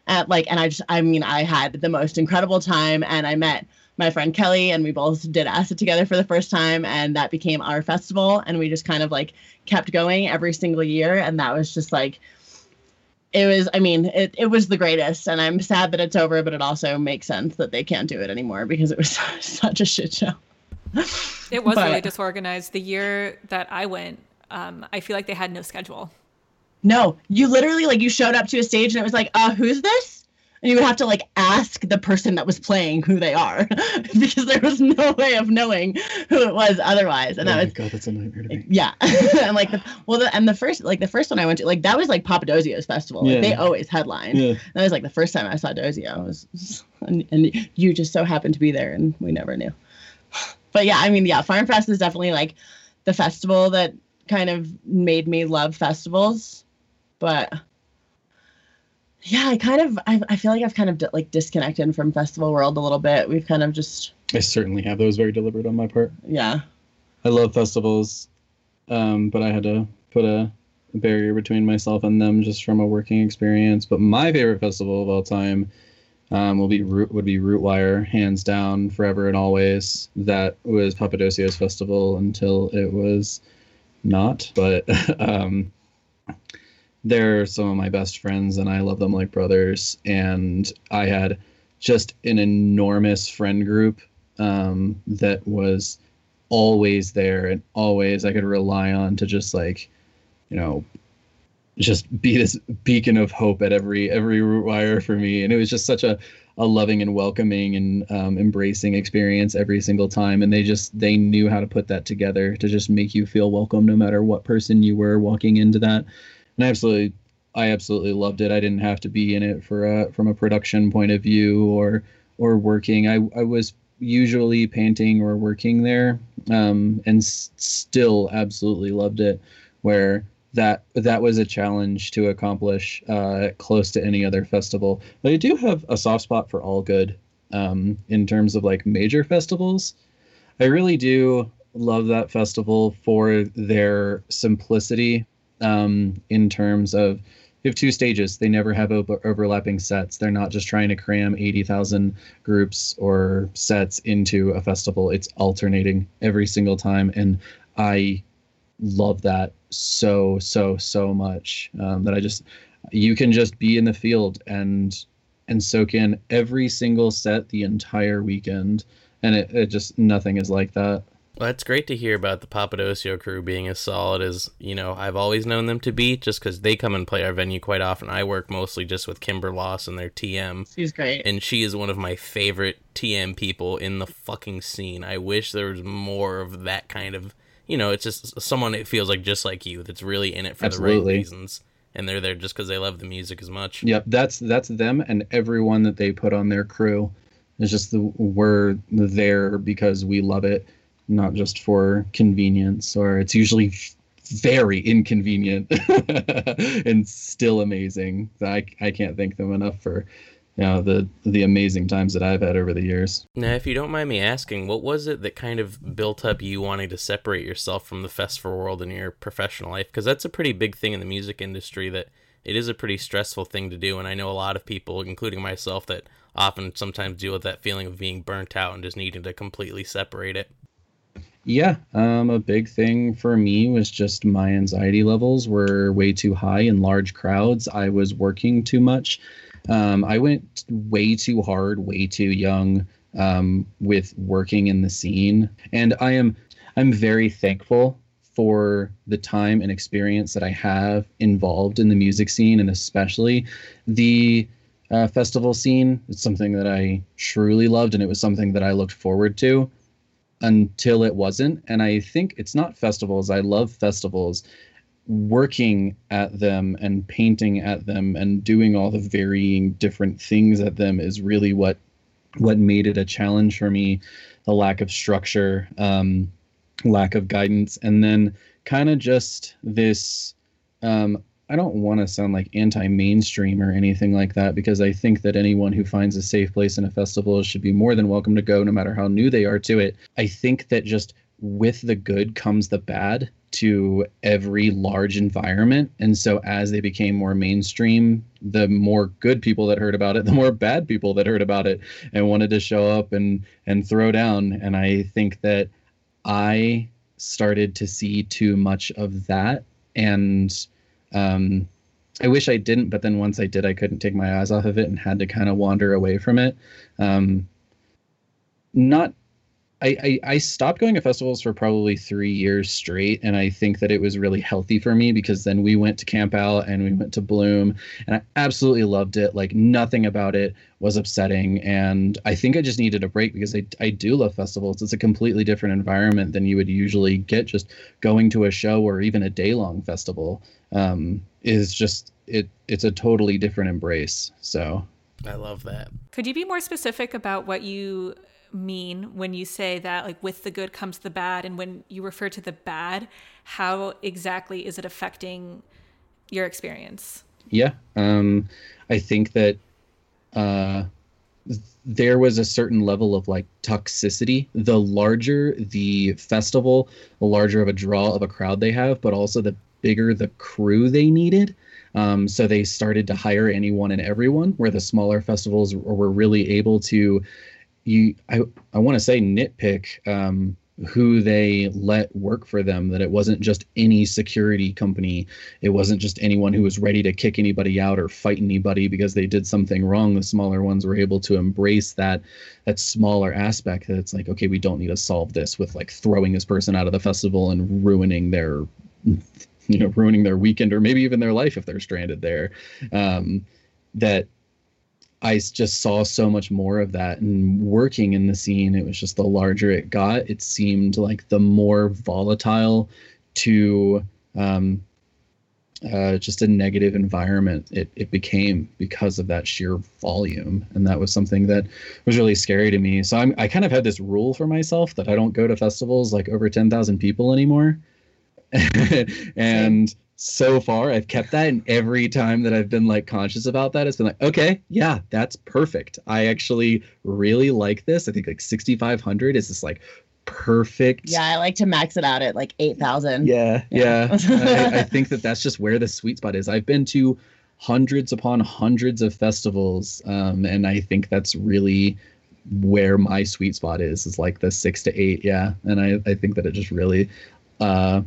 uh, like and I just I mean I had the most incredible time and I met my friend Kelly and we both did acid together for the first time and that became our festival. And we just kind of like kept going every single year. And that was just like it was i mean it, it was the greatest. And i'm sad that it's over but it also makes sense that they can't do it anymore because it was such a shit show. It was But- really disorganized. The year that i went um, i feel like they had no schedule. No you literally like you showed up to a stage and it was like uh who's this and you would have to like ask the person that was playing who they are because there was no way of knowing who it was otherwise and oh that my was god, that's a nightmare to me. yeah and like the well the, and the first like the first one i went to like that was like papadosio's festival like Yeah. they always headline Yeah. that was like the first time i saw Dosio was and, and you just so happened to be there and we never knew but yeah i mean yeah farm fest is definitely like the festival that kind of made me love festivals but yeah i kind of i, I feel like i've kind of like disconnected from festival world a little bit we've kind of just I certainly have. That was very deliberate on my part. yeah I love festivals, um, but I had to put a barrier between myself and them just from a working experience. But my favorite festival of all time um, will be Root, would be Rootwire, hands down, forever and always. That was Papadosio's festival until it was not. But um, they're some of my best friends, and I love them like brothers. And I had just an enormous friend group um, that was always there and always I could rely on to just like, you know, just be this beacon of hope at every every wire for me. And it was just such a a loving and welcoming and um, embracing experience every single time. And they just they knew how to put that together to just make you feel welcome no matter what person you were walking into that. And I absolutely I absolutely loved it. I didn't have to be in it for a from a production point of view or or working. I I was usually painting or working there um, and s- still absolutely loved it where that that was a challenge to accomplish uh, close to any other festival but i do have a soft spot for all good um, in terms of like major festivals i really do love that festival for their simplicity um, in terms of you have two stages. They never have over- overlapping sets. They're not just trying to cram 80000 groups or sets into a festival. It's alternating every single time and i love that so so so much um, that i just you can just be in the field and and soak in every single set the entire weekend and it, it just nothing is like that Well, it's great to hear about the Papadosio crew being as solid as, you know, I've always known them to be, just because they come and play our venue quite often. I work mostly just with Kimber Loss and their TM, she's great and she is one of my favorite TM people in the fucking scene. I wish there was more of that kind of, you know, it's just someone it feels like just like you that's really in it for the right reasons. And they're there just because they love the music as much. Yep, that's that's them and everyone that they put on their crew. It's just the we're there because we love it, not just for convenience. Or it's usually very inconvenient and still amazing. I I can't thank them enough for you know the the amazing times that I've had over the years. Now, if you don't mind me asking, what was it that kind of built up you wanting to separate yourself from the festival world in your professional life? Because that's a pretty big thing in the music industry that it is a pretty stressful thing to do. And I know a lot of people, including myself, that often sometimes deal with that feeling of being burnt out and just needing to completely separate it. Yeah, um, a big thing for me was just my anxiety levels were way too high in large crowds. I was working too much. Um, I went way too hard, way too young um, with working in the scene, and I am I'm very thankful for the time and experience that I have involved in the music scene, and especially the uh, festival scene. It's something that I truly loved, and it was something that I looked forward to until it wasn't. And I think it's not festivals. I love festivals. Working at them and painting at them and doing all the varying different things at them is really what what made it a challenge for me. The lack of structure, um, lack of guidance, and then kind of just this um, I don't want to sound like anti-mainstream or anything like that because I think that anyone who finds a safe place in a festival should be more than welcome to go no matter how new they are to it. I think that just with the good comes the bad to every large environment and so as they became more mainstream the more good people that heard about it the more bad people that heard about it and wanted to show up and and throw down and i think that i started to see too much of that and um, I wish I didn't, but then once I did, I couldn't take my eyes off of it and had to kind of wander away from it. Um, not, I, I, I stopped going to festivals for probably three years straight, and I think that it was really healthy for me because then we went to Camp Out and we went to Bloom, and I absolutely loved it. Like nothing about it was upsetting, and I think I just needed a break because I I do love festivals. It's a completely different environment than you would usually get just going to a show or even a day long festival um, is just it it's a totally different embrace. So I love that. Could you be more specific about what you mean when you say that like with the good comes the bad and when you refer to the bad, how exactly is it affecting your experience? Yeah. Um I think that uh there was a certain level of like toxicity. The larger the festival, the larger of a draw of a crowd they have, but also the bigger the crew they needed. Um, so they started to hire anyone and everyone, where the smaller festivals were really able to, you, I, I want to say nitpick um, who they let work for them. That it wasn't just any security company, it wasn't just anyone who was ready to kick anybody out or fight anybody because they did something wrong. The smaller ones were able to embrace that that smaller aspect. That it's like, okay, we don't need to solve this with like throwing this person out of the festival and ruining their you know ruining their weekend or maybe even their life if they're stranded there um, that i just saw so much more of that and working in the scene it was just the larger it got it seemed like the more volatile to um, uh, just a negative environment it, it became because of that sheer volume and that was something that was really scary to me. So I'm, i kind of had this rule for myself that i don't go to festivals like over 10000 people anymore. And so far I've kept that and every time that I've been like conscious about that it's been like okay yeah that's perfect. I actually really like this. I think like 6500 is this like perfect yeah I like to max it out at like 8000 yeah yeah, yeah. I, I think that that's just where the sweet spot is. I've been to hundreds upon hundreds of festivals um, and I think that's really where my sweet spot is is like the six to eight. Yeah and I, I think that it just really uh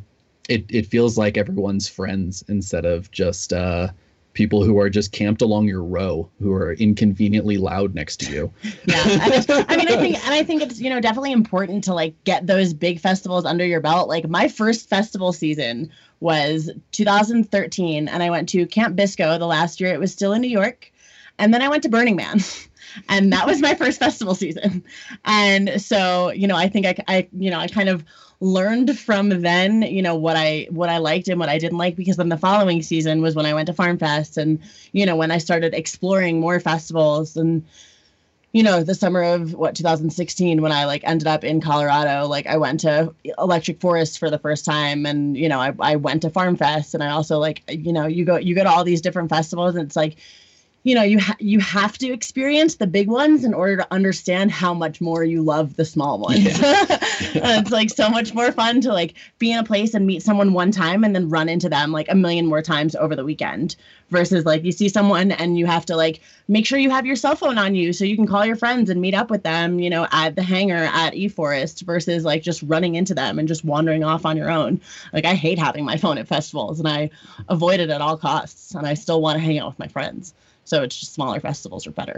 it, it feels like everyone's friends instead of just uh, people who are just camped along your row who are inconveniently loud next to you. yeah, I, I mean, I think, and I think it's you know definitely important to like get those big festivals under your belt. Like my first festival season was 2013, and I went to Camp Bisco the last year. It was still in New York, and then I went to Burning Man. and that was my first festival season. And so you know i think i, I you know i kind of learned from then, you know, what I what I liked and what I didn't like because then the following season was when I went to Farm Fest and you know, when I started exploring more festivals and you know, the summer of what 2016 when I like ended up in Colorado, like I went to Electric Forest for the first time and you know, I I went to Farm Fest and I also like you know, you go you go to all these different festivals and it's like you know you ha- you have to experience the big ones in order to understand how much more you love the small ones. Yeah. Uh, it's like so much more fun to like be in a place and meet someone one time and then run into them like a million more times over the weekend versus like you see someone and you have to like make sure you have your cell phone on you so you can call your friends and meet up with them you know at the hangar at eforest versus like just running into them and just wandering off on your own. Like i hate having my phone at festivals and i avoid it at all costs and i still want to hang out with my friends So it's just smaller festivals are better.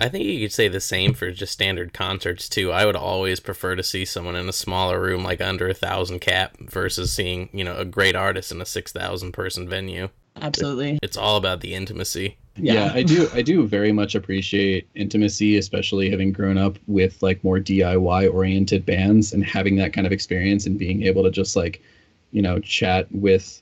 I think you could say the same for just standard concerts too. I would always prefer to see someone in a smaller room, like under a thousand cap, versus seeing you know a great artist in a six thousand person venue. Absolutely. It's all about the intimacy. Yeah. yeah. I do. I do very much appreciate intimacy, especially having grown up with like more DIY oriented bands and having that kind of experience and being able to just like, you know, chat with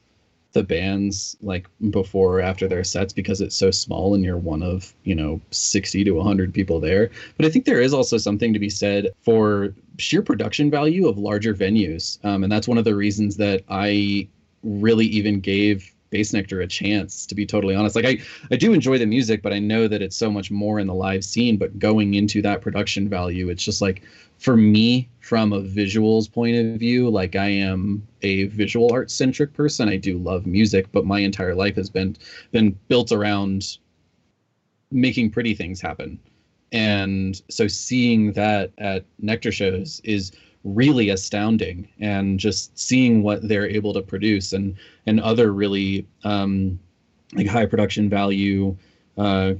the bands like before or after their sets because it's so small and you're one of you know 60 to 100 people there. But i think there is also something to be said for sheer production value of larger venues. Um, and that's one of the reasons that i really even gave Bassnectar a chance to be totally honest. Like i i do enjoy the music but i know that it's so much more in the live scene but going into that production value it's just like for me from a visuals point of view like i am a visual art centric person. I do love music but my entire life has been been built around making pretty things happen. And so seeing that at nectar shows is really astounding and just seeing what they're able to produce and and other really um like high production value uh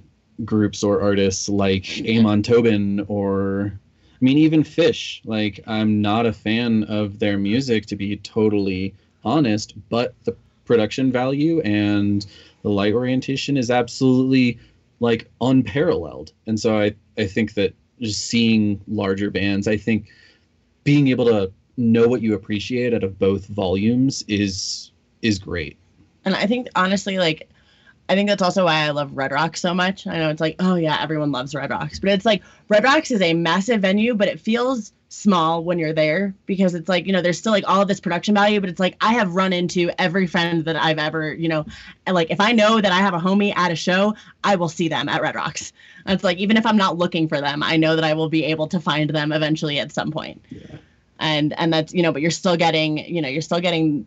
groups or artists like Amon Tobin or I mean, even Phish Like, I'm not a fan of their music, to be totally honest, but the production value and the light orientation is absolutely like unparalleled. And so I, I think that just seeing larger bands, I think being able to know what you appreciate out of both volumes is is great. And I think honestly, like I think that's also why I love Red Rocks so much. I know it's like, oh yeah, everyone loves Red Rocks, but it's like Red Rocks is a massive venue, but it feels small when you're there because it's like, you know, there's still like all of this production value, but it's like I have run into every friend that I've ever, you know, and like if I know that I have a homie at a show, I will see them at Red Rocks. And it's like even if I'm not looking for them, I know that I will be able to find them eventually at some point. Yeah. And and that's, you know, but you're still getting, you know, you're still getting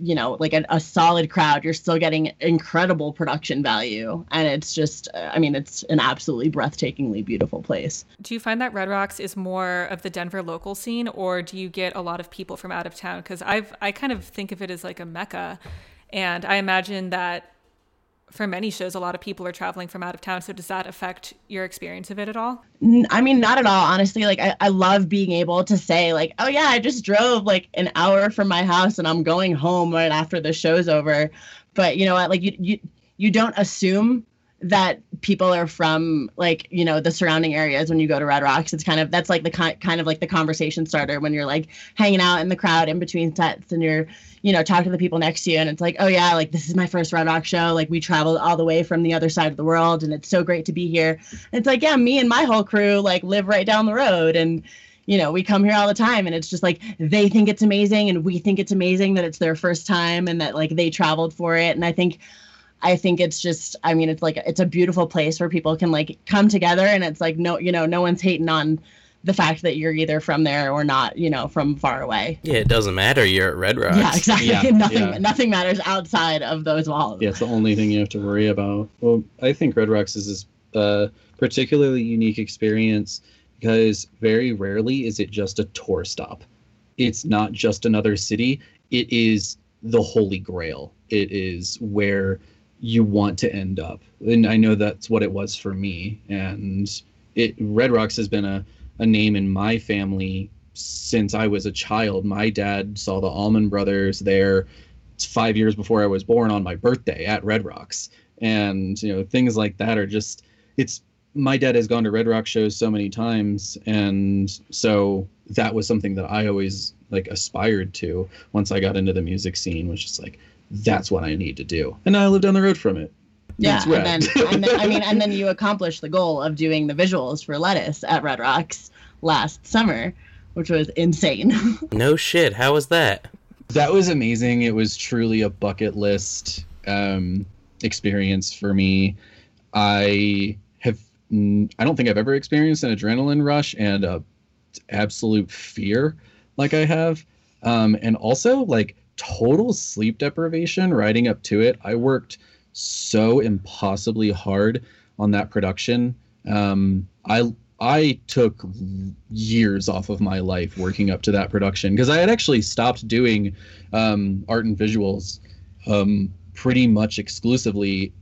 you know like a, a, solid crowd you're still getting incredible production value. And it's just i mean it's an absolutely breathtakingly beautiful place. Do you find that red rocks is more of the denver local scene or do you get a lot of people from out of town? Because i've i kind of think of it as like a mecca. And i imagine that for many shows, a lot of people are traveling from out of town. So does that affect your experience of it at all? I mean, not at all. Honestly, like I, I love being able to say like, oh yeah, I just drove like an hour from my house and I'm going home right after the show's over. But you know what? Like you you you don't assume that people are from like you know the surrounding areas when you go to red rocks. It's kind of that's like the kind of like the conversation starter when you're like hanging out in the crowd in between sets and you're you know talking to the people next to you. And it's like oh yeah like this is my first red rock show. Like we traveled all the way from the other side of the world and it's so great to be here. And it's like yeah me and my whole crew like live right down the road and you know, we come here all the time and it's just like they think it's amazing and we think it's amazing that it's their first time and that like they traveled for it. And I think I think it's just, I mean, it's like, it's a beautiful place where people can like come together and it's like, no, you know, no one's hating on the fact that you're either from there or not, you know, from far away. Yeah, it doesn't matter. You're at Red Rocks. Yeah, exactly. Yeah, nothing, yeah. nothing matters outside of those walls. Yeah, it's the only thing you have to worry about. Well, I think Red Rocks is a uh, particularly unique experience because very rarely is it just a tour stop. It's not just another city. It is the holy grail. It is where you want to end up. And I know that's what it was for me. And it Red Rocks has been a, a name in my family since I was a child. My dad saw the Allman Brothers there five years before I was born on my birthday at Red Rocks. And, you know, things like that are just it's my dad has gone to Red Rock shows so many times and so that was something that I always like aspired to once I got into the music scene was just like that's what I need to do. And now I live down the road from it. Yeah, and then, and then I mean, and then you accomplish the goal of doing the visuals for Lettuce at Red Rocks last summer, which was insane. no shit. How was that? That was amazing. It was truly a bucket list um, experience for me. I have, I don't think I've ever experienced an adrenaline rush and a absolute fear like I have. Um, and also, like, total sleep deprivation riding up to it. I worked so impossibly hard on that production. Um, I I took years off of my life working up to that production because I had actually stopped doing um, art and visuals um, pretty much exclusively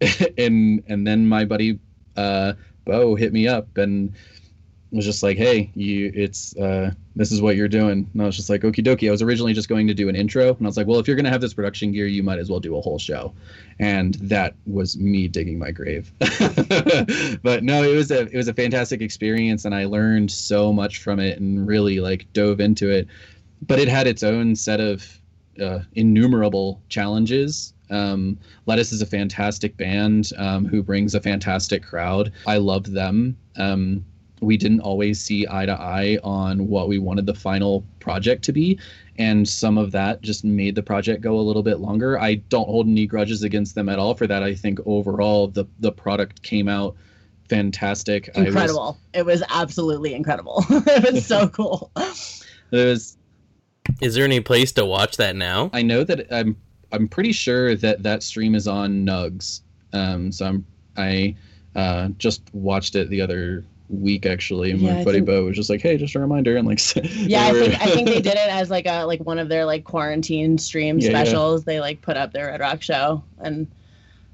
and and then my buddy uh, Bo hit me up and was just like, "Hey, you, it's uh, this is what you're doing." And I was just like, "Okie dokie." I was originally just going to do an intro, and I was like, "Well, if you're gonna have this production gear, you might as well do a whole show," and that was me digging my grave. but no, it was a it was a fantastic experience, and I learned so much from it, and really like dove into it. But it had its own set of uh, innumerable challenges um, Lettuce is a fantastic band um, who brings a fantastic crowd. I love them. Um, we didn't always see eye to eye on what we wanted the final project to be. And some of that just made the project go a little bit longer. I don't hold any grudges against them at all for that. I think overall the the product came out fantastic. Incredible. Was, it was absolutely incredible. it was so cool. It was Is there any place to watch that now? I know that I'm I'm pretty sure that that stream is on Nugs. Um, so I'm I uh, just watched it the other week actually and yeah, my I buddy think... bo was just like hey just a reminder and like yeah were... i think i think they did it as like a like one of their like quarantine stream yeah, specials yeah. they like put up their red rock show and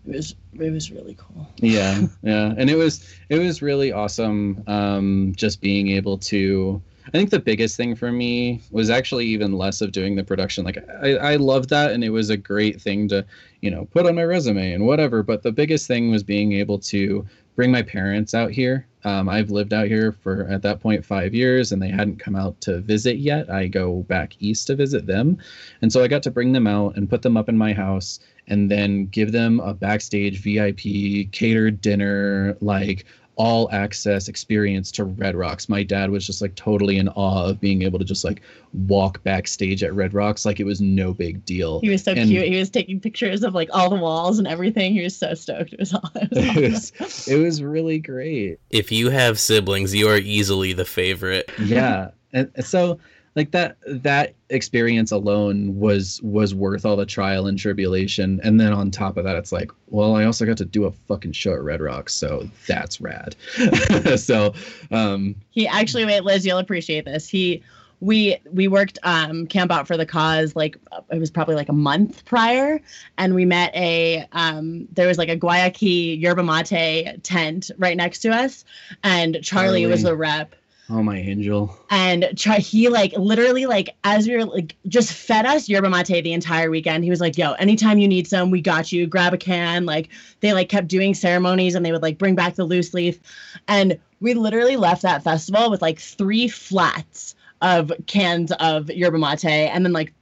it was it was really cool yeah yeah and it was it was really awesome um just being able to I think the biggest thing for me was actually even less of doing the production. Like I, I loved that and it was a great thing to, you know, put on my resume and whatever. But the biggest thing was being able to bring my parents out here. Um, I've lived out here for at that point five years and they hadn't come out to visit yet. I go back east to visit them. And so I got to bring them out and put them up in my house and then give them a backstage VIP catered dinner, like all access experience to Red Rocks. My dad was just like totally in awe of being able to just like walk backstage at Red Rocks like it was no big deal. He was so and cute. He was taking pictures of like all the walls and everything. He was so stoked. It was all it was, it was, it was really great. If you have siblings, you are easily the favorite. yeah. And so like that that experience alone was was worth all the trial and tribulation. And then on top of that it's like well i also got to do a fucking show at red rocks so that's rad. So um he actually wait liz you'll appreciate this. He we we worked um, camp out for the cause like it was probably like a month prior and we met a um, there was like a guayaki yerba mate tent right next to us and charlie, charlie. was the rep Oh my angel. And try, he like literally like as we were like just fed us yerba mate the entire weekend. He was like, "Yo, anytime you need some, we got you. Grab a can." Like they like kept doing ceremonies and they would like bring back the loose leaf, and we literally left that festival with like three flats of cans of yerba mate and then like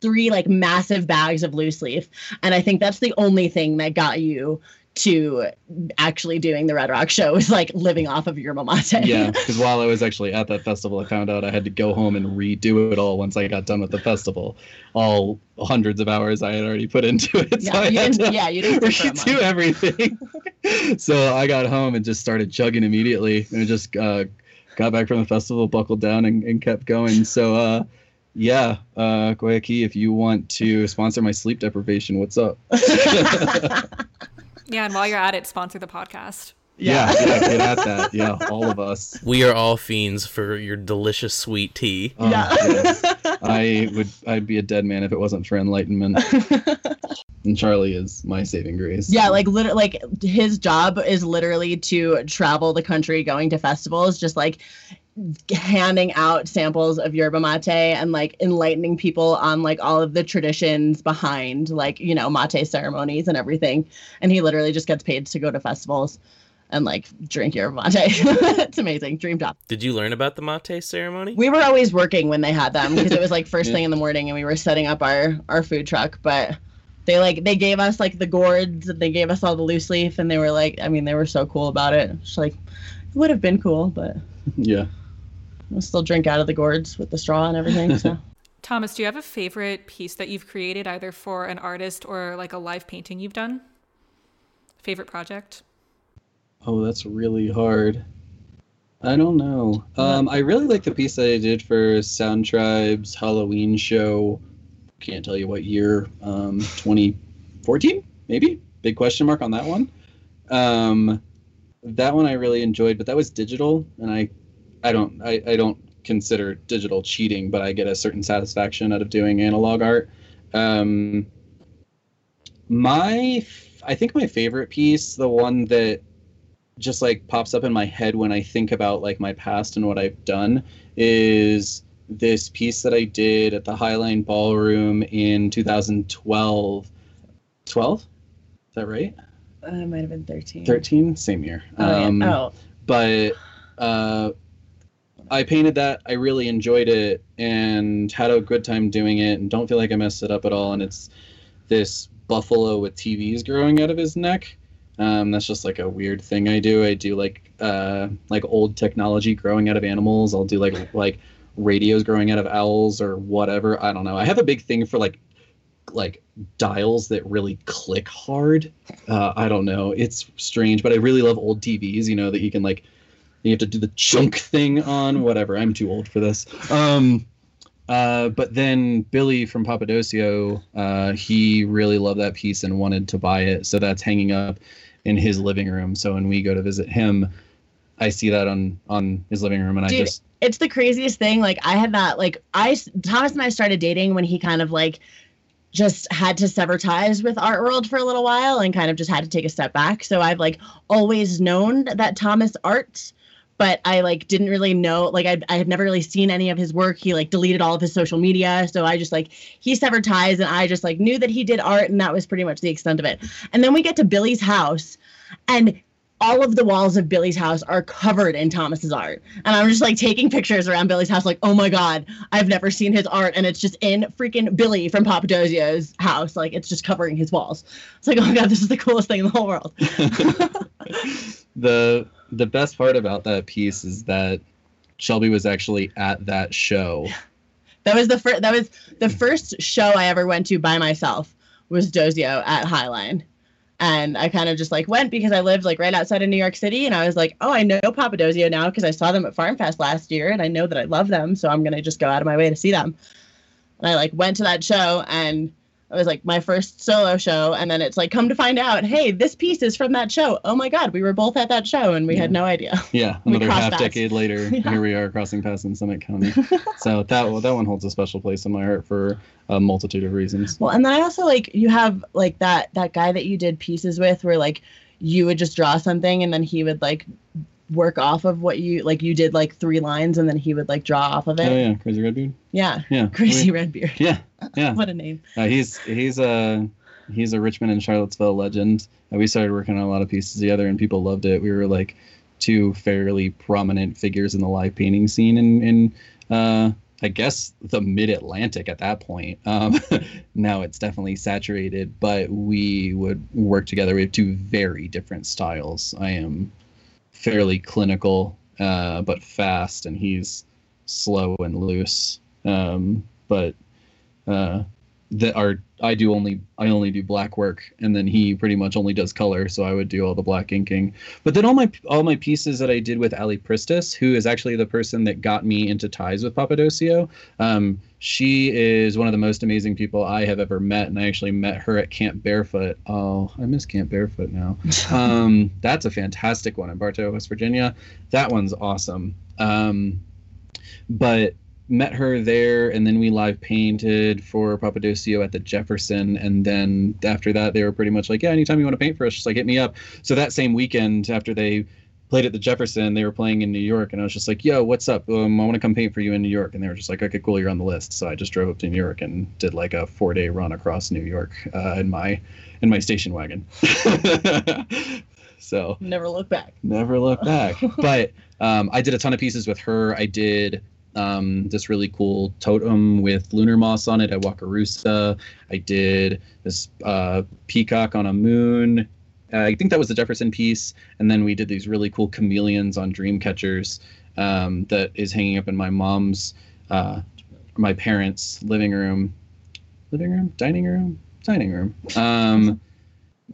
three like massive bags of loose leaf. And I think that's the only thing that got you to actually doing the Red Rock show was like living off of yerba mate. yeah, because while I was actually at that festival, I found out I had to go home and redo it all once I got done with the festival. All hundreds of hours I had already put into it. Yeah, so you didn't, yeah, you didn't redo everything. so I got home and just started chugging immediately, and just uh, got back from the festival, buckled down, and, and kept going. So. Uh, yeah, uh, Guayaki, if you want to sponsor my sleep deprivation, what's up? Yeah, and while you're at it, sponsor the podcast. Yeah, yeah, get at that. Yeah, all of us. We are all fiends for your delicious sweet tea. Um, yeah. Yes. I would I'd be a dead man if it wasn't for enlightenment. and Charlie is my saving grace. Yeah, like literally like his job is literally to travel the country going to festivals just like handing out samples of yerba mate and like enlightening people on like all of the traditions behind like you know mate ceremonies and everything. And he literally just gets paid to go to festivals and like drink yerba mate. It's amazing. Dream job. Did you learn about the mate ceremony? We were always working when they had them because it was like first yeah. thing in the morning and we were setting up our our food truck. But they like they gave us like the gourds and they gave us all the loose leaf and they were like i mean they were so cool about it. It's like it would have been cool but yeah I'll still drink out of the gourds with the straw and everything. So. Thomas, do you have a favorite piece that you've created either for an artist or like a live painting you've done? Favorite project? Oh, that's really hard. I don't know. Um, I really like the piece that I did for Sound Tribe's Halloween show. Can't tell you what year. Um, 2014, maybe. Big question mark on that one. Um, that one I really enjoyed, but that was digital, and I I don't I, I don't consider digital cheating, but I get a certain satisfaction out of doing analog art. Um, my I think my favorite piece, the one that just like pops up in my head when I think about like my past and what I've done, is this piece that I did at the Highline Ballroom in 2012. 12? Is that right? Uh, it might have been 13. 13? Same year. Oh, yeah. Um, oh. but uh, I painted that. I really enjoyed it and had a good time doing it, and don't feel like I messed it up at all. And it's this buffalo with TVs growing out of his neck. Um, that's just like a weird thing I do. I do like uh, like old technology growing out of animals. I'll do like like radios growing out of owls or whatever. I don't know. I have a big thing for like like dials that really click hard. Uh, I don't know. It's strange, but I really love old TVs. You know that you can like you have to do the chunk thing on whatever. I'm too old for this. Um, uh, but then Billy from Papadosio, uh, he really loved that piece and wanted to buy it, so that's hanging up in his living room. So when we go to visit him, I see that on on his living room, and I just it's the craziest thing. Like I had that like I Thomas and I started dating when he kind of like just had to sever ties with art world for a little while and kind of just had to take a step back. So I've like always known that Thomas art, but I like didn't really know like I I had never really seen any of his work. He like deleted all of his social media, so I just like he severed ties and I just like knew that he did art and that was pretty much the extent of it. And then we get to Billy's house and all of the walls of Billy's house are covered in Thomas's art. And I'm just like taking pictures around Billy's house, like, oh my God, I've never seen his art. And it's just in freaking Billy from Papadosio's house. Like, it's just covering his walls. It's like, oh my God, this is the coolest thing in the whole world. the the best part about that piece is that Shelby was actually at that show. That was the first, that was the first show I ever went to by myself was Dosio at Highline. And I kind of just like went because I lived like right outside of New York City. And I was like, oh, I know Papa Papadosio now because I saw them at Farm Fest last year and I know that I love them. So I'm to just go out of my way to see them. And I like went to that show and it was like my first solo show. And then it's like, come to find out, hey, this piece is from that show. Oh my God, we were both at that show and we had no idea. Yeah, another half paths. decade later, Yeah. here we are crossing paths in Summit County. so that that one holds a special place in my heart for a multitude of reasons. Well, and then I also like you have like that that guy that you did pieces with where like you would just draw something and then he would like work off of what you like you did like three lines and then he would like draw off of it. Oh yeah, Crazy Redbeard. yeah. Yeah, Crazy we- Redbeard. Yeah, yeah. What a name. Uh, he's he's a he's a Richmond and Charlottesville legend. We started working on a lot of pieces together, and people loved it. We were like two fairly prominent figures in the live painting scene in in uh, I guess the Mid Atlantic at that point. Um, now it's definitely saturated, but we would work together. We have two very different styles. I am fairly clinical, uh, but fast, and he's slow and loose. Um, but uh, that are I do only I only do black work, and then he pretty much only does color. So I would do all the black inking. But then all my all my pieces that I did with Ali Pristis, who is actually the person that got me into ties with Papadosio. Um, she is one of the most amazing people I have ever met, and I actually met her at Camp Barefoot. Oh, I miss Camp Barefoot now. um, that's a fantastic one in Bartow, West Virginia. That one's awesome. Um, but met her there and then we live painted for Papadosio at the Jefferson and then after that they were pretty much like yeah anytime you want to paint for us just like hit me up so that same weekend after they played at the Jefferson they were playing in New York and I was just like yo what's up um, I want to come paint for you in New York and they were just like okay cool you're on the list so I just drove up to New York and did like a four day run across New York uh, in my in my station wagon so Never look back. never look back. but um, I did a ton of pieces with her. I did um, this really cool totem with lunar moss on it at Wakarusa. I did this uh, peacock on a moon. I think that was the Jefferson piece. And then we did these really cool chameleons on dream catchers um, that is hanging up in my mom's, uh, my parents' living room. Living room? Dining room? Dining room. Um,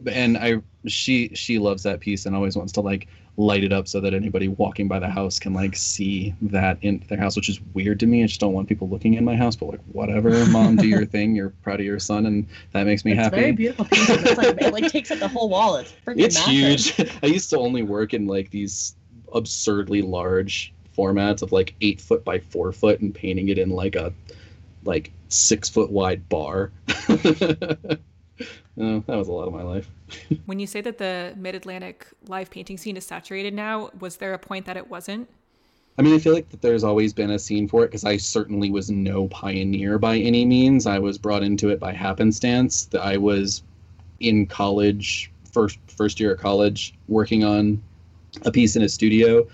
and I she she loves that piece and always wants to like light it up so that anybody walking by the house can like see that in their house, which is weird to me. I just don't want people looking in my house, but like whatever, mom, do your thing. You're proud of your son, and that makes me It's happy. very beautiful piece. It's like, it like takes up the whole wall. It's freaking it's massive. huge. I used to only work in like these absurdly large formats of like eight foot by four foot and painting it in like a like six foot wide bar. Oh, that was a lot of my life. When you say that the Mid Atlantic live painting scene is saturated now, was there a point that it wasn't? I mean, I feel like that there's always been a scene for it because I certainly was no pioneer by any means. I was brought into it by happenstance. That I was in college, first first year at college, working on a piece in a studio,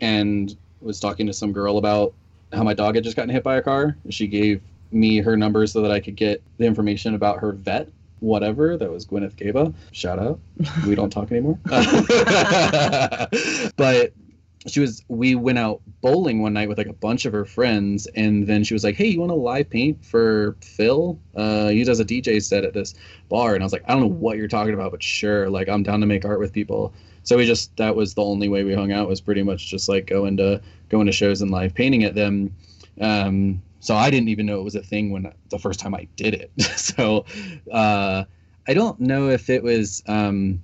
and was talking to some girl about how my dog had just gotten hit by a car. She gave me her number so that I could get the information about her vet whatever that was gwyneth gaba. Shout out. We don't talk anymore. But she was we went out bowling one night with like a bunch of her friends and then she was like hey you want to live paint for phil? Uh he does a dj set at this bar. And i was like i don't know what you're talking about but sure like i'm down to make art with people. So we just that was the only way we hung out was pretty much just like going to going to shows and live painting at them. Um so i didn't even know it was a thing when the first time i did it so uh i don't know if it was um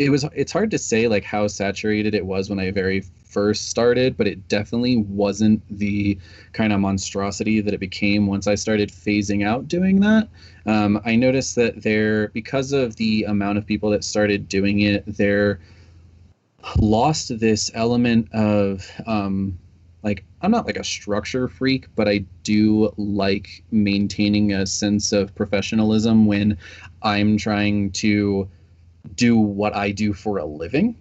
it was it's hard to say like how saturated it was when I very first started, but it definitely wasn't the kind of monstrosity that it became once I started phasing out doing that. Um, I noticed that there, because of the amount of people that started doing it, there lost this element of um, I'm not like a structure freak, but I do like maintaining a sense of professionalism when I'm trying to do what I do for a living.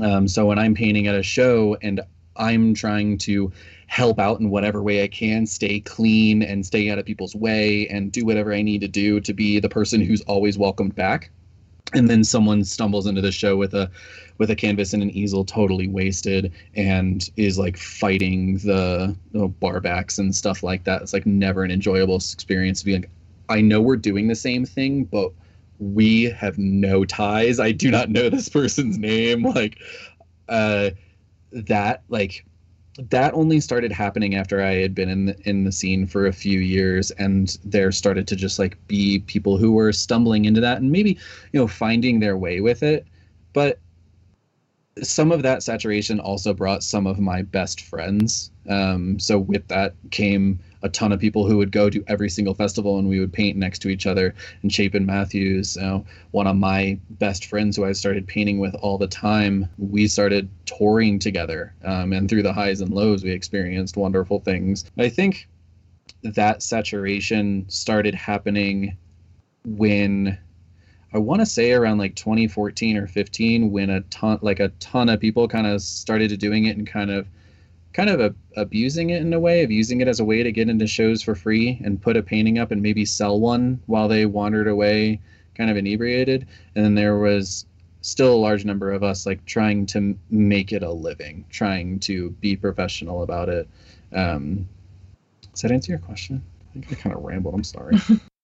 Um, so when I'm painting at a show and I'm trying to help out in whatever way I can, stay clean and stay out of people's way and do whatever I need to do to be the person who's always welcomed back. And then someone stumbles into the show with a with a canvas and an easel totally wasted and is like fighting the you know, barbacks and stuff like that. It's like never an enjoyable experience to be like, I know we're doing the same thing, but we have no ties. I do not know this person's name. Like, uh, that like that only started happening after I had been in the, in the scene for a few years, and there started to just like be people who were stumbling into that and maybe you know finding their way with it. But some of that saturation also brought some of my best friends. Um, so with that came a ton of people who would go to every single festival and we would paint next to each other. And Chapin Matthews, one of my best friends who I started painting with all the time, we started touring together. Um, and through the highs and lows, we experienced wonderful things. I think that saturation started happening when I want to say around like 2014 or 15 when a ton like a ton of people kind of started doing it and kind of kind of a, abusing it in a way of using it as a way to get into shows for free and put a painting up and maybe sell one while they wandered away kind of inebriated. And then there was still a large number of us like trying to make it a living trying to be professional about it. Um, does that answer your question? I think i kind of rambled i'm sorry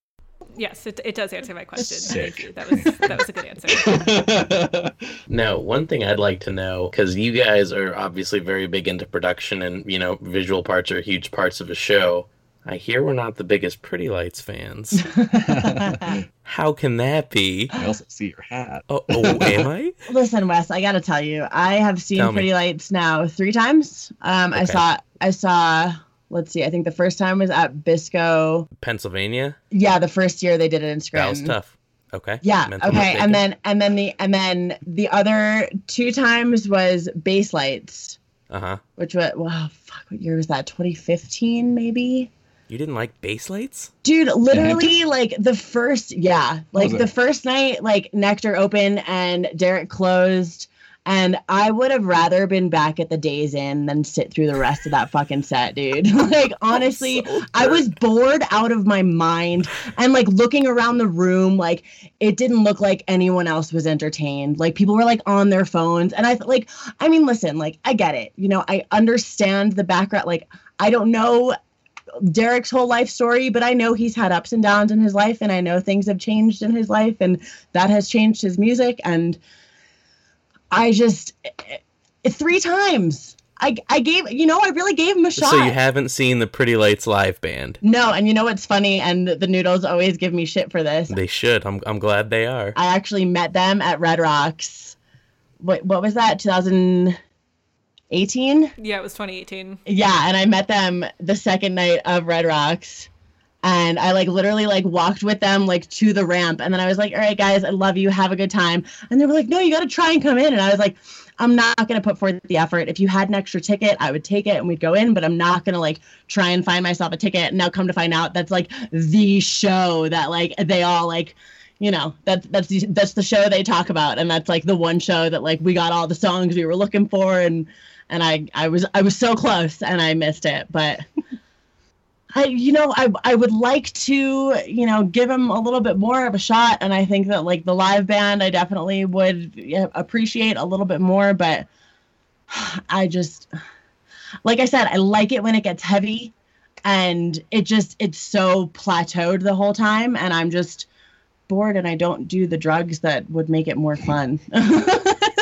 Yes, it, it does answer my question. Sick. Thank you. That was that was a good answer. Now, one thing I'd like to know, because you guys are obviously very big into production and, you know, visual parts are huge parts of a show. I hear we're not the biggest Pretty Lights fans. How can that be? i also see your hat Oh, oh am I? Listen, Wes, I gotta tell you, I have seen Tell me. Pretty Lights now three times. Um, I saw, I saw. Let's see, I think the first time was at Bisco. Pennsylvania? Yeah, the first year they did it in Scranton. That was tough. Okay. Yeah. Mental okay. note And then and then the and then the other two times was Bass Lights, Uh-huh. which was wow, fuck, what year was that? 2015 maybe. You didn't like Bass Lights? Dude, literally, like the first, yeah, like the first night, like Nectar opened and Derek closed, and I would have rather been back at the Days Inn than sit through the rest of that fucking set, dude. like honestly, So I was bored out of my mind, and like looking around the room, like it didn't look like anyone else was entertained. Like people were like on their phones, and I like, I mean, listen, like I get it, you know, I understand the background, like. I don't know Derek's whole life story, but I know he's had ups and downs in his life, and I know things have changed in his life, and that has changed his music. And I just eh, three times I I gave you know I really gave him a shot. So you haven't seen the Pretty Lights live band? no, and you know what's funny, and the noodles always give me shit for this. They should. I'm I'm glad they are. I actually met them at Red Rocks. What what was that? 2018. yeah, it was 2018. Yeah, and I met them the second night of Red Rocks. And I like literally like walked with them like to the ramp. And then I was like all right guys I love you. Have a good time. And they were like no you got to try and come in. And I was like I'm not going to put forth the effort. If you had an extra ticket I would take it and we'd go in but I'm not going to like try and find myself a ticket and now come to find out that's like the show that like they all like you know that's that's the, that's the show they talk about. And that's like the one show that like we got all the songs we were looking for. And and I I was I was so close and I missed it. But I you know I I would like to you know give him a little bit more of a shot. And I think that like the live band I definitely would appreciate a little bit more. But I just like I said I like it when it gets heavy. And it just it's so plateaued the whole time. And I'm just bored and I don't do the drugs that would make it more fun.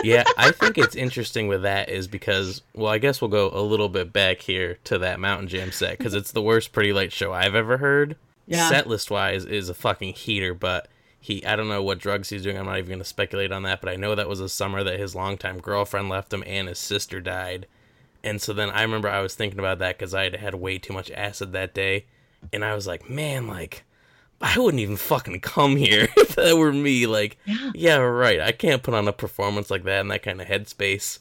yeah, I think it's interesting with that is because, well, I guess we'll go a little bit back here to that Mountain Jam set because it's the worst Pretty Light show I've ever heard. Yeah. Set list wise is a fucking heater, but he, I don't know what drugs he's doing. I'm not even going to speculate on that, but I know that was a summer that his longtime girlfriend left him and his sister died. And so then I remember I was thinking about that because I had had way too much acid that day. And I was like, man, like, I wouldn't even fucking come here if that were me. Like, yeah. yeah, right. I can't put on a performance like that in that kind of headspace.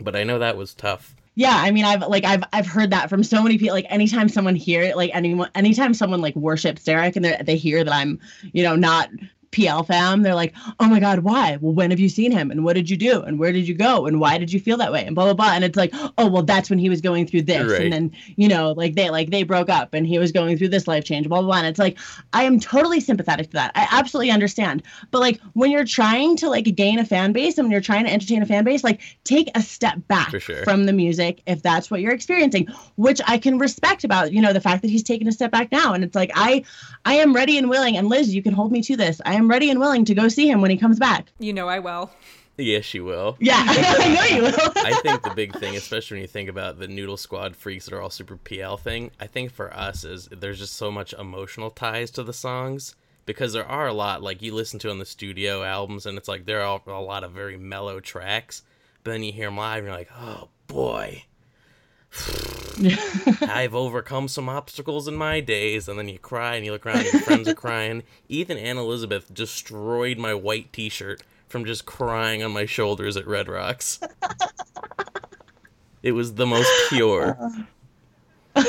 But I know that was tough. Yeah, I mean, I've like I've I've heard that from so many people. Like, anytime someone hear like anyone, anytime someone like worships Derek and they they hear that I'm, you know, not PL fam, they're like, oh my God, why? Well, when have you seen him? And what did you do? And where did you go? And why did you feel that way? And blah, blah, blah. And it's like, oh, well, that's when he was going through this. Right. And then, you know, like they, like they broke up and he was going through this life change, blah, blah, blah. And it's like, I am totally sympathetic to that. I absolutely understand. But like when you're trying to like gain a fan base and when you're trying to entertain a fan base, like take a step back sure. from the music if that's what you're experiencing, which I can respect about, you know, the fact that he's taking a step back now. And it's like, I, I am ready and willing. And Liz, you can hold me to this. I am am ready and willing to go see him when he comes back. You know I will. Yes, you will. Yeah, I know you will. I think the big thing, especially when you think about the Noodle Squad freaks that are all super PL thing, I think for us is there's just so much emotional ties to the songs because there are a lot like you listen to on the studio albums and it's like there are a lot of very mellow tracks, but then you hear them live and you're like, oh boy. I've overcome some obstacles in my days, and then you cry and you look around and your friends are crying. Ethan and Elizabeth destroyed my white t shirt from just crying on my shoulders at Red Rocks. it was the most pure.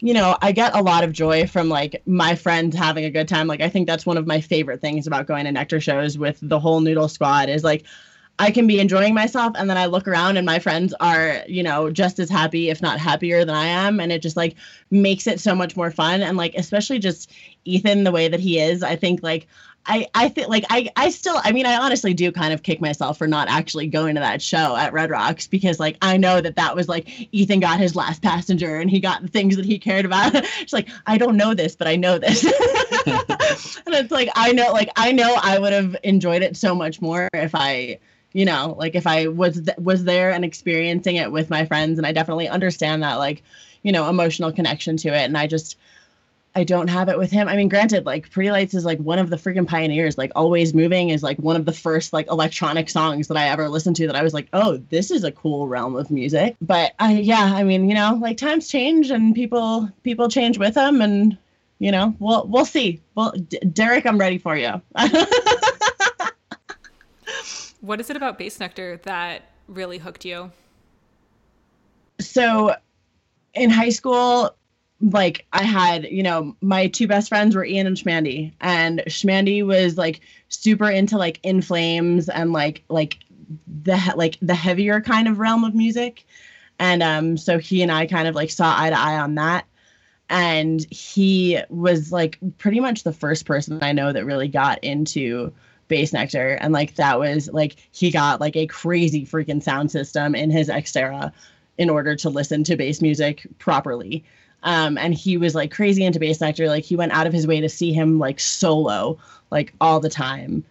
you know, I get a lot of joy from like my friends having a good time. Like I think that's one of my favorite things about going to Nectar shows with the whole Noodle Squad is like I can be enjoying myself and then I look around and my friends are, you know, just as happy, if not happier than I am. And it just like makes it so much more fun. And like, especially just Ethan, the way that he is, I think like, I, I think like I, I still I mean I honestly do kind of kick myself for not actually going to that show at Red Rocks because like I know that that was like Ethan got his last passenger and he got the things that he cared about. it's like I don't know this but I know this. and it's like I know like I know I would have enjoyed it so much more if I you know like if i was th- was there and experiencing it with my friends and i definitely understand that like you know emotional connection to it and i just i don't have it with him. I mean granted like pretty lights is like one of the freaking pioneers. Like always moving is like one of the first like electronic songs that i ever listened to that i was like oh this is a cool realm of music. But i yeah i mean you know like times change and people people change with them and you know we'll we'll see. Well D- derek i'm ready for you What is it about Bassnectar that really hooked you? So in high school, like I had, you know, my two best friends were Ian and Schmandy, and Schmandy was like super into like In Flames and like like the like the heavier kind of realm of music, and um, so he and I kind of like saw eye to eye on that, and he was like pretty much the first person I know that really got into Bassnectar and like that was like he got like a crazy freaking sound system in his Xterra in order to listen to bass music properly. Um, and he was like crazy into Bassnectar like he went out of his way to see him like solo like all the time.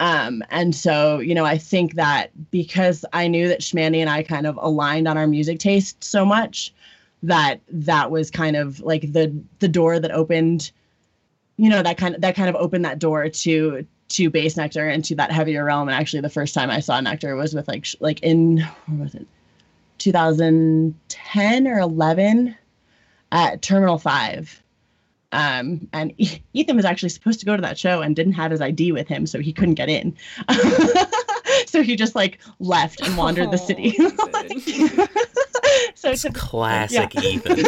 Um, and so you know i think that because i knew that schmandy and i kind of aligned on our music taste so much that that was kind of like the the door that opened you know that kind of that kind of opened that door to to Bassnectar and to that heavier realm. And actually, the first time I saw Nectar was with like like in what was it, 2010 or 11 at Terminal Five. Um, and Ethan was actually supposed to go to that show and didn't have his ID with him, so he couldn't get in. so he just like left and wandered the city. so It's to- classic yeah. Ethan.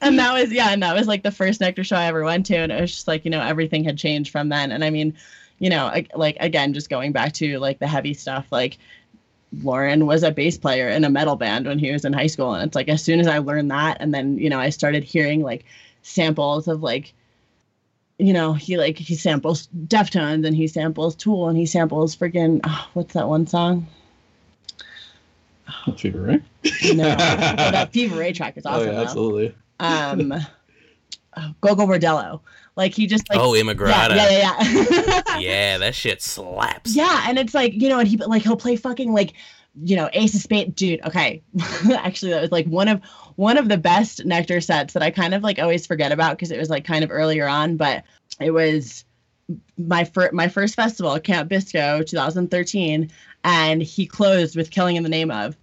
and that was yeah, and that was like the first Nectar show I ever went to, and it was just like you know everything had changed from then. And I mean, you know, like, like again, just going back to like the heavy stuff, like Lorin was a bass player in a metal band when he was in high school, and it's like as soon as I learned that, and then you know I started hearing like samples of like you know he like he samples Deftones and he samples Tool and he samples freaking oh, what's that one song? Fever Ray. No, that Fever Ray track is awesome. oh yeah, absolutely. um oh, Gogol Bordello. Like he just like oh, yeah, Immigrata. yeah, yeah, yeah. Yeah, that shit slaps. Yeah, and it's like, you know, and he like he'll play fucking like, you know, Ace of Spades, dude. Okay. Actually, that was like one of one of the best Nectar sets that I kind of like always forget about because it was like kind of earlier on, but it was my first my first festival, Camp Bisco, 2013, and he closed with Killing in the Name of.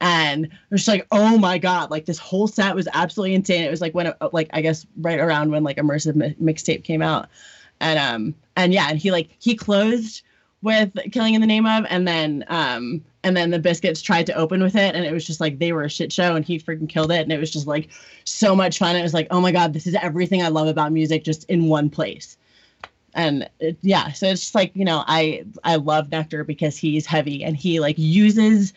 And it was just like, oh my god, like this whole set was absolutely insane. It was like when, uh, like I guess right around when like immersive mi- mixtape came out, and um and yeah, and he like he closed with Killing in the Name of, and then um and then the Biscuits tried to open with it, and it was just like they were a shit show, and he freaking killed it, and it was just like so much fun. It was like, oh my god, this is everything I love about music, just in one place. And it, yeah, so it's just like you know, I I love Nectar because he's heavy and he like uses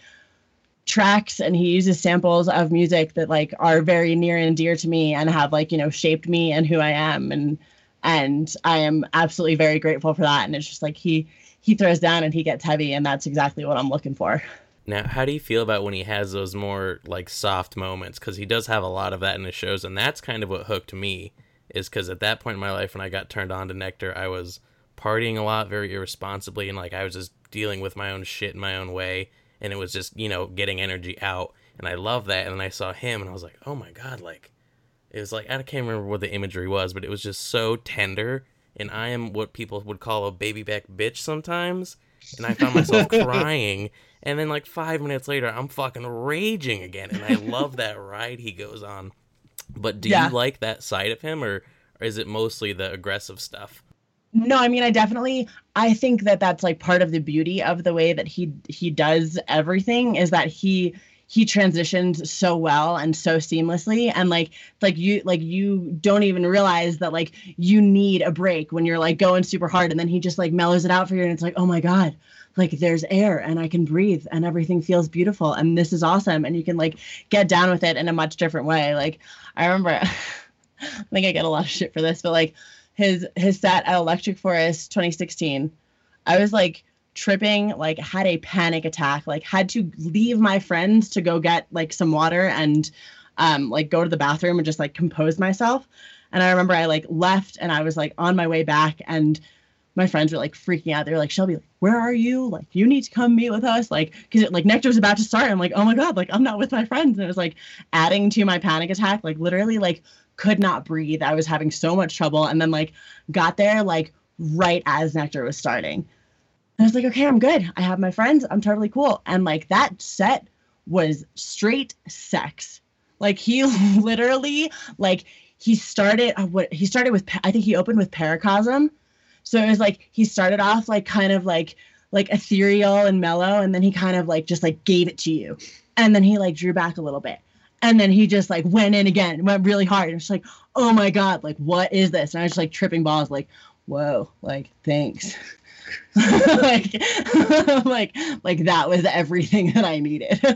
tracks and he uses samples of music that like are very near and dear to me and have like you know shaped me and who I am and and I am absolutely very grateful for that and it's just like he he throws down and he gets heavy and that's exactly what I'm looking for. Now, how do you feel about when he has those more like soft moments? Because he does have a lot of that in his shows, and that's kind of what hooked me. Is because at that point in my life, when I got turned on to Nectar, I was partying a lot, very irresponsibly, and like I was just dealing with my own shit in my own way, and it was just you know getting energy out, and I love that. And then I saw him, and I was like, oh my god, like it was like I can't remember what the imagery was, but it was just so tender. And I am what people would call a baby back bitch sometimes, and I found myself crying. And then like five minutes later, I'm fucking raging again, and I love that ride he goes on. But do Yeah. you like that side of him, or, or is it mostly the aggressive stuff? No, I mean I definitely I think that that's like part of the beauty of the way that he he does everything is that he he transitions so well and so seamlessly. And like like you like you don't even realize that like you need a break when you're like going super hard. And then he just like mellows it out for you. And it's like oh my god like there's air and I can breathe and everything feels beautiful. And this is awesome. And you can like get down with it in a much different way. Like I remember I think I get a lot of shit for this but like his his set at Electric Forest 2016 I was like tripping like had a panic attack like had to leave my friends to go get like some water and um like go to the bathroom and just like compose myself. And i remember i like left and i was like on my way back and my friends were like freaking out. They were like shelby like, where are you? Like you need to come meet with us. Like because it like nectar was about to start. I'm like oh my god like i'm not with my friends. And it was like adding to my panic attack like literally like could not breathe. I was having so much trouble. And then like got there like right as nectar was starting I was like, okay, I'm good. I have my friends. I'm totally cool. And like that set was straight sex. Like he literally, like he started uh, what he started with. I think he opened with Paracosm. So it was like he started off like kind of like like ethereal and mellow, and then he kind of like just like gave it to you, and then he like drew back a little bit. And then he just like went in again, went really hard. And it's like, oh my God, like what is this? And I was just like tripping balls, like, whoa, like thanks. like, like, like that was everything that I needed.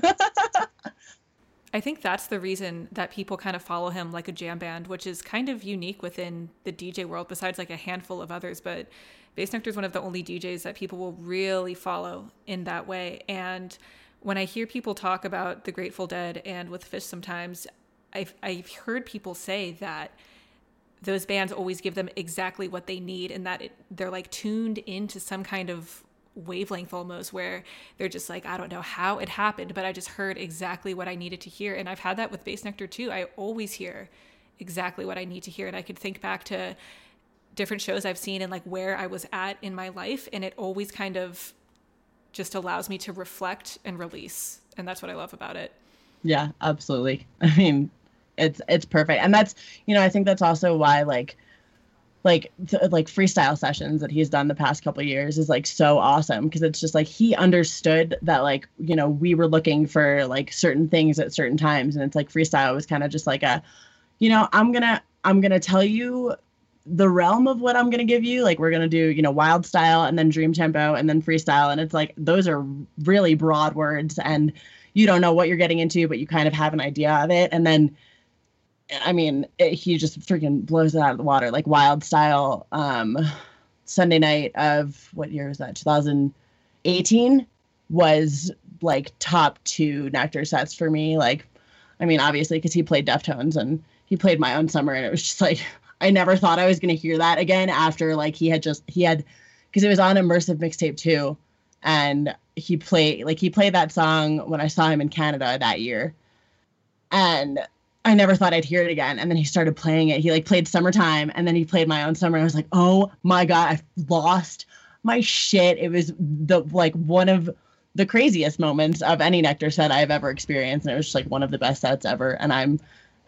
I think that's the reason that people kind of follow him like a jam band, which is kind of unique within the DJ world, besides like a handful of others. But Bassnectar is one of the only DJs that people will really follow in that way. And when I hear people talk about the Grateful Dead and with Phish sometimes, I've, I've heard people say that those bands always give them exactly what they need and that it, they're like tuned into some kind of wavelength almost where they're just like i don't know how it happened but i just heard exactly what i needed to hear. And i've had that with Bassnectar too. I always hear exactly what i need to hear. And i could think back to different shows i've seen and like where i was at in my life and it always kind of just allows me to reflect and release. And that's what i love about it. Yeah, absolutely. I mean, it's it's perfect. And that's you know i think that's also why like like th- like freestyle sessions that he's done the past couple years is like so awesome. Because it's just like he understood that like you know we were looking for like certain things at certain times. And it's like freestyle was kind of just like a you know i'm gonna i'm gonna tell you the realm of what i'm gonna give you. Like we're gonna do you know wild style and then dream tempo and then freestyle. And it's like those are really broad words and you don't know what you're getting into but you kind of have an idea of it. And then I mean, it, he just freaking blows it out of the water, like wild style. Um, Sunday night of what year was that? 2018 was like top two Nectar sets for me. Like, I mean, obviously because he played Deftones and he played My Own Summer, and it was just like I never thought I was gonna hear that again after like he had just he had because it was on immersive mixtape too, and he played like he played that song when I saw him in Canada that year, and I never thought I'd hear it again. And then he started playing it. He like played Summertime and then he played My Own Summer. I was like, oh my God, I've lost my shit. It was the like one of the craziest moments of any Nectar set I've ever experienced. And it was just like one of the best sets ever. And I'm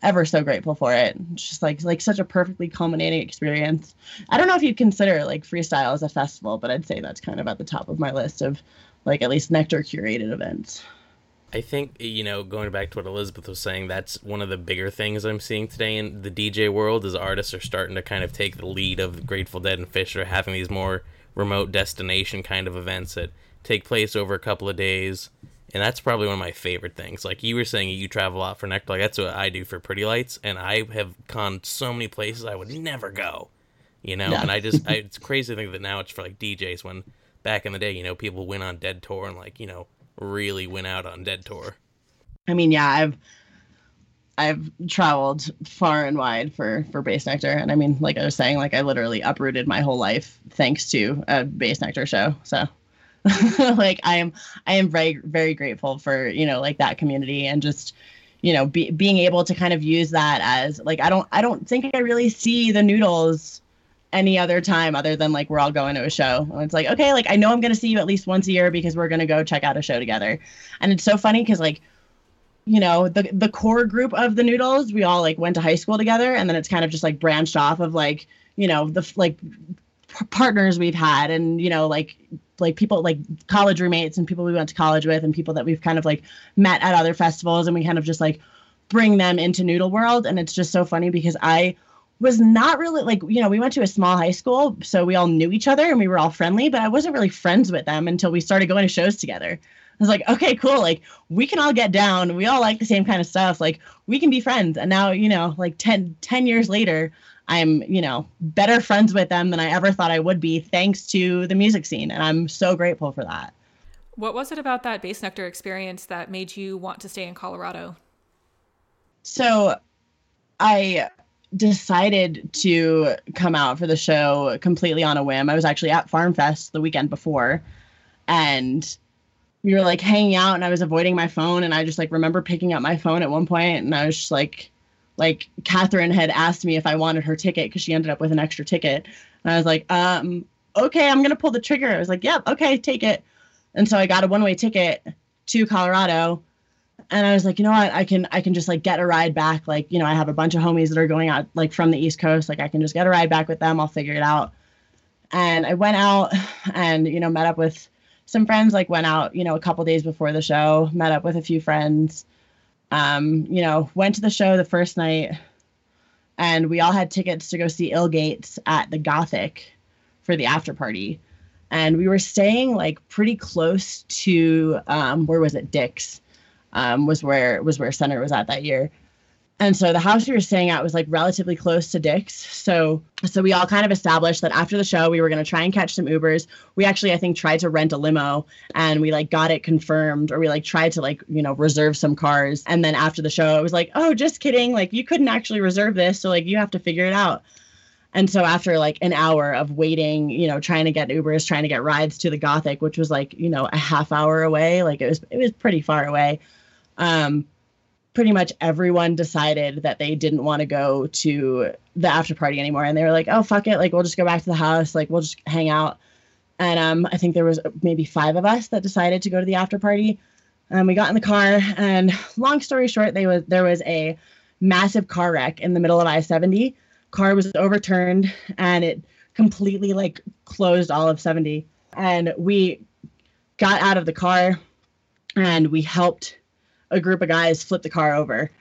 ever so grateful for it. Just like like such a perfectly culminating experience. I don't know if you'd consider like freestyle as a festival, but I'd say that's kind of at the top of my list of like at least Nectar curated events. I think you know, going back to what Elizabeth was saying, that's one of the bigger things I'm seeing today in the DJ world is artists are starting to kind of take the lead of Grateful Dead and Phish are having these more remote destination kind of events that take place over a couple of days. And that's probably one of my favorite things. Like you were saying, you travel a lot for Nectar. Like that's what I do for Pretty Lights, and I have gone so many places I would never go. You know, yeah. and I just I, it's crazy to think that now it's for like DJs. When back in the day, you know, people went on Dead Tour and like you know really went out on Dead Tour. I mean, yeah, I've I've traveled far and wide for for Bassnectar, and I mean, like I was saying, like I literally uprooted my whole life thanks to a Bassnectar show. So, like I am I am very very grateful for you know like that community and just you know be, being able to kind of use that as like I don't I don't think I really see the noodles any other time other than like we're all going to a show. And it's like, okay, like I know I'm gonna see you at least once a year because we're gonna go check out a show together. And it's so funny because like, you know, the the core group of the noodles, we all like went to high school together, and then it's kind of just like branched off of like, you know, the like p- partners we've had, and you know, like like people like college roommates and people we went to college with, and people that we've kind of like met at other festivals, and we kind of just like bring them into noodle world and it's just so funny because i was not really like you know we went to a small high school so we all knew each other and we were all friendly but i wasn't really friends with them until we started going to shows together. I was like okay cool like we can all get down. We all like the same kind of stuff. Like we can be friends. And now you know like 10 10 years later i'm you know better friends with them than i ever thought i would be thanks to the music scene and i'm so grateful for that. What was it about that Bassnectar experience that made you want to stay in colorado? So i decided to come out for the show completely on a whim. I was actually at Farm Fest the weekend before and we were like hanging out and I was avoiding my phone and I just like remember picking up my phone at one point and I was just like like Catherine had asked me if I wanted her ticket because she ended up with an extra ticket. And I was like, um, okay, I'm gonna pull the trigger. I was like, yep, okay, take it. And so I got a one-way ticket to Colorado and I was like, you know what, I can I can just like get a ride back. Like, you know, I have a bunch of homies that are going out like from the East Coast. Like I can just get a ride back with them. I'll figure it out. And I went out and, you know, met up with some friends, like went out, you know, a couple days before the show, met up with a few friends. Um, you know, went to the show the first night and we all had tickets to go see Ill Gates at the Gothic for the after party. And we were staying like pretty close to um, where was it, Dick's um, was where was where Center was at that year. And so the house we were staying at was like relatively close to Dick's. So so we all kind of established that after the show we were going to try and catch some Ubers. We actually I think tried to rent a limo and we like got it confirmed or we like tried to like, you know, reserve some cars. And then after the show it was like, "Oh, just kidding. Like you couldn't actually reserve this, so like you have to figure it out." And so after like an hour of waiting, you know, trying to get Ubers, trying to get rides to the Gothic, which was like, you know, a half hour away, like it was it was pretty far away um, pretty much everyone decided that they didn't want to go to the after party anymore. And they were like oh fuck it. Like we'll just go back to the house. Like we'll just hang out. And um, i think there was maybe five of us that decided to go to the after party. And we got in the car and long story short they was there was a massive car wreck in the middle of I-70. Car was overturned and it completely like closed all of 70. And we got out of the car and we helped a group of guys flipped the car over.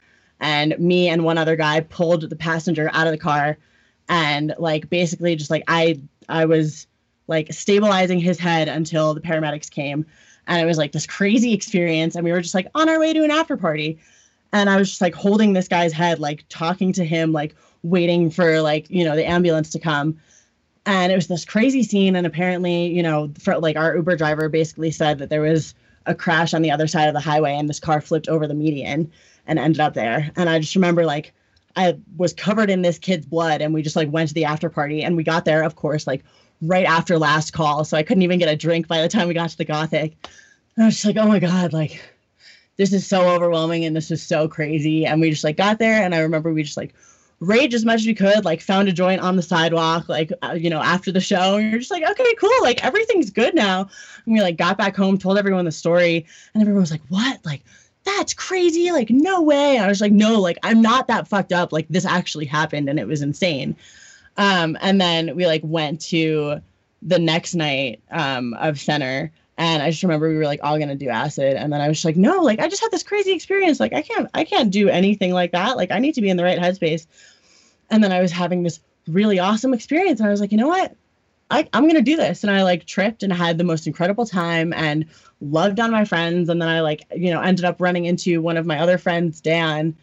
And me and one other guy pulled the passenger out of the car and like basically just like I I was like stabilizing his head until the paramedics came. And it was like this crazy experience. And we were just like on our way to an after party. And I was just like holding this guy's head, like talking to him, like waiting for like, you know, the ambulance to come. And it was this crazy scene. And apparently, you know, for like our Uber driver basically said that there was a crash on the other side of the highway and this car flipped over the median and ended up there. And I just remember like I was covered in this kid's blood and we just like went to the after party and we got there, of course, like right after last call. So I couldn't even get a drink by the time we got to the Gothic. And I was just like, oh my God, like this is so overwhelming and this is so crazy. And we just like got there and I remember we just like rage as much as we could, like found a joint on the sidewalk, like, uh, you know, after the show. And you're just like, okay, cool. Like everything's good now. And we like got back home, told everyone the story. And everyone was like, what? Like, that's crazy. Like, no way. And I was like, no, like, I'm not that fucked up. Like, this actually happened and it was insane. Um, and then we like went to the next night um, of center. And I just remember we were like all gonna do acid, and then I was like, no, like I just had this crazy experience. Like I can't, I can't do anything like that. Like I need to be in the right headspace. And then I was having this really awesome experience, and I was like, you know what? I, I'm gonna do this. And I like tripped and had the most incredible time and loved on my friends. And then I like, you know, ended up running into one of my other friends, Dan,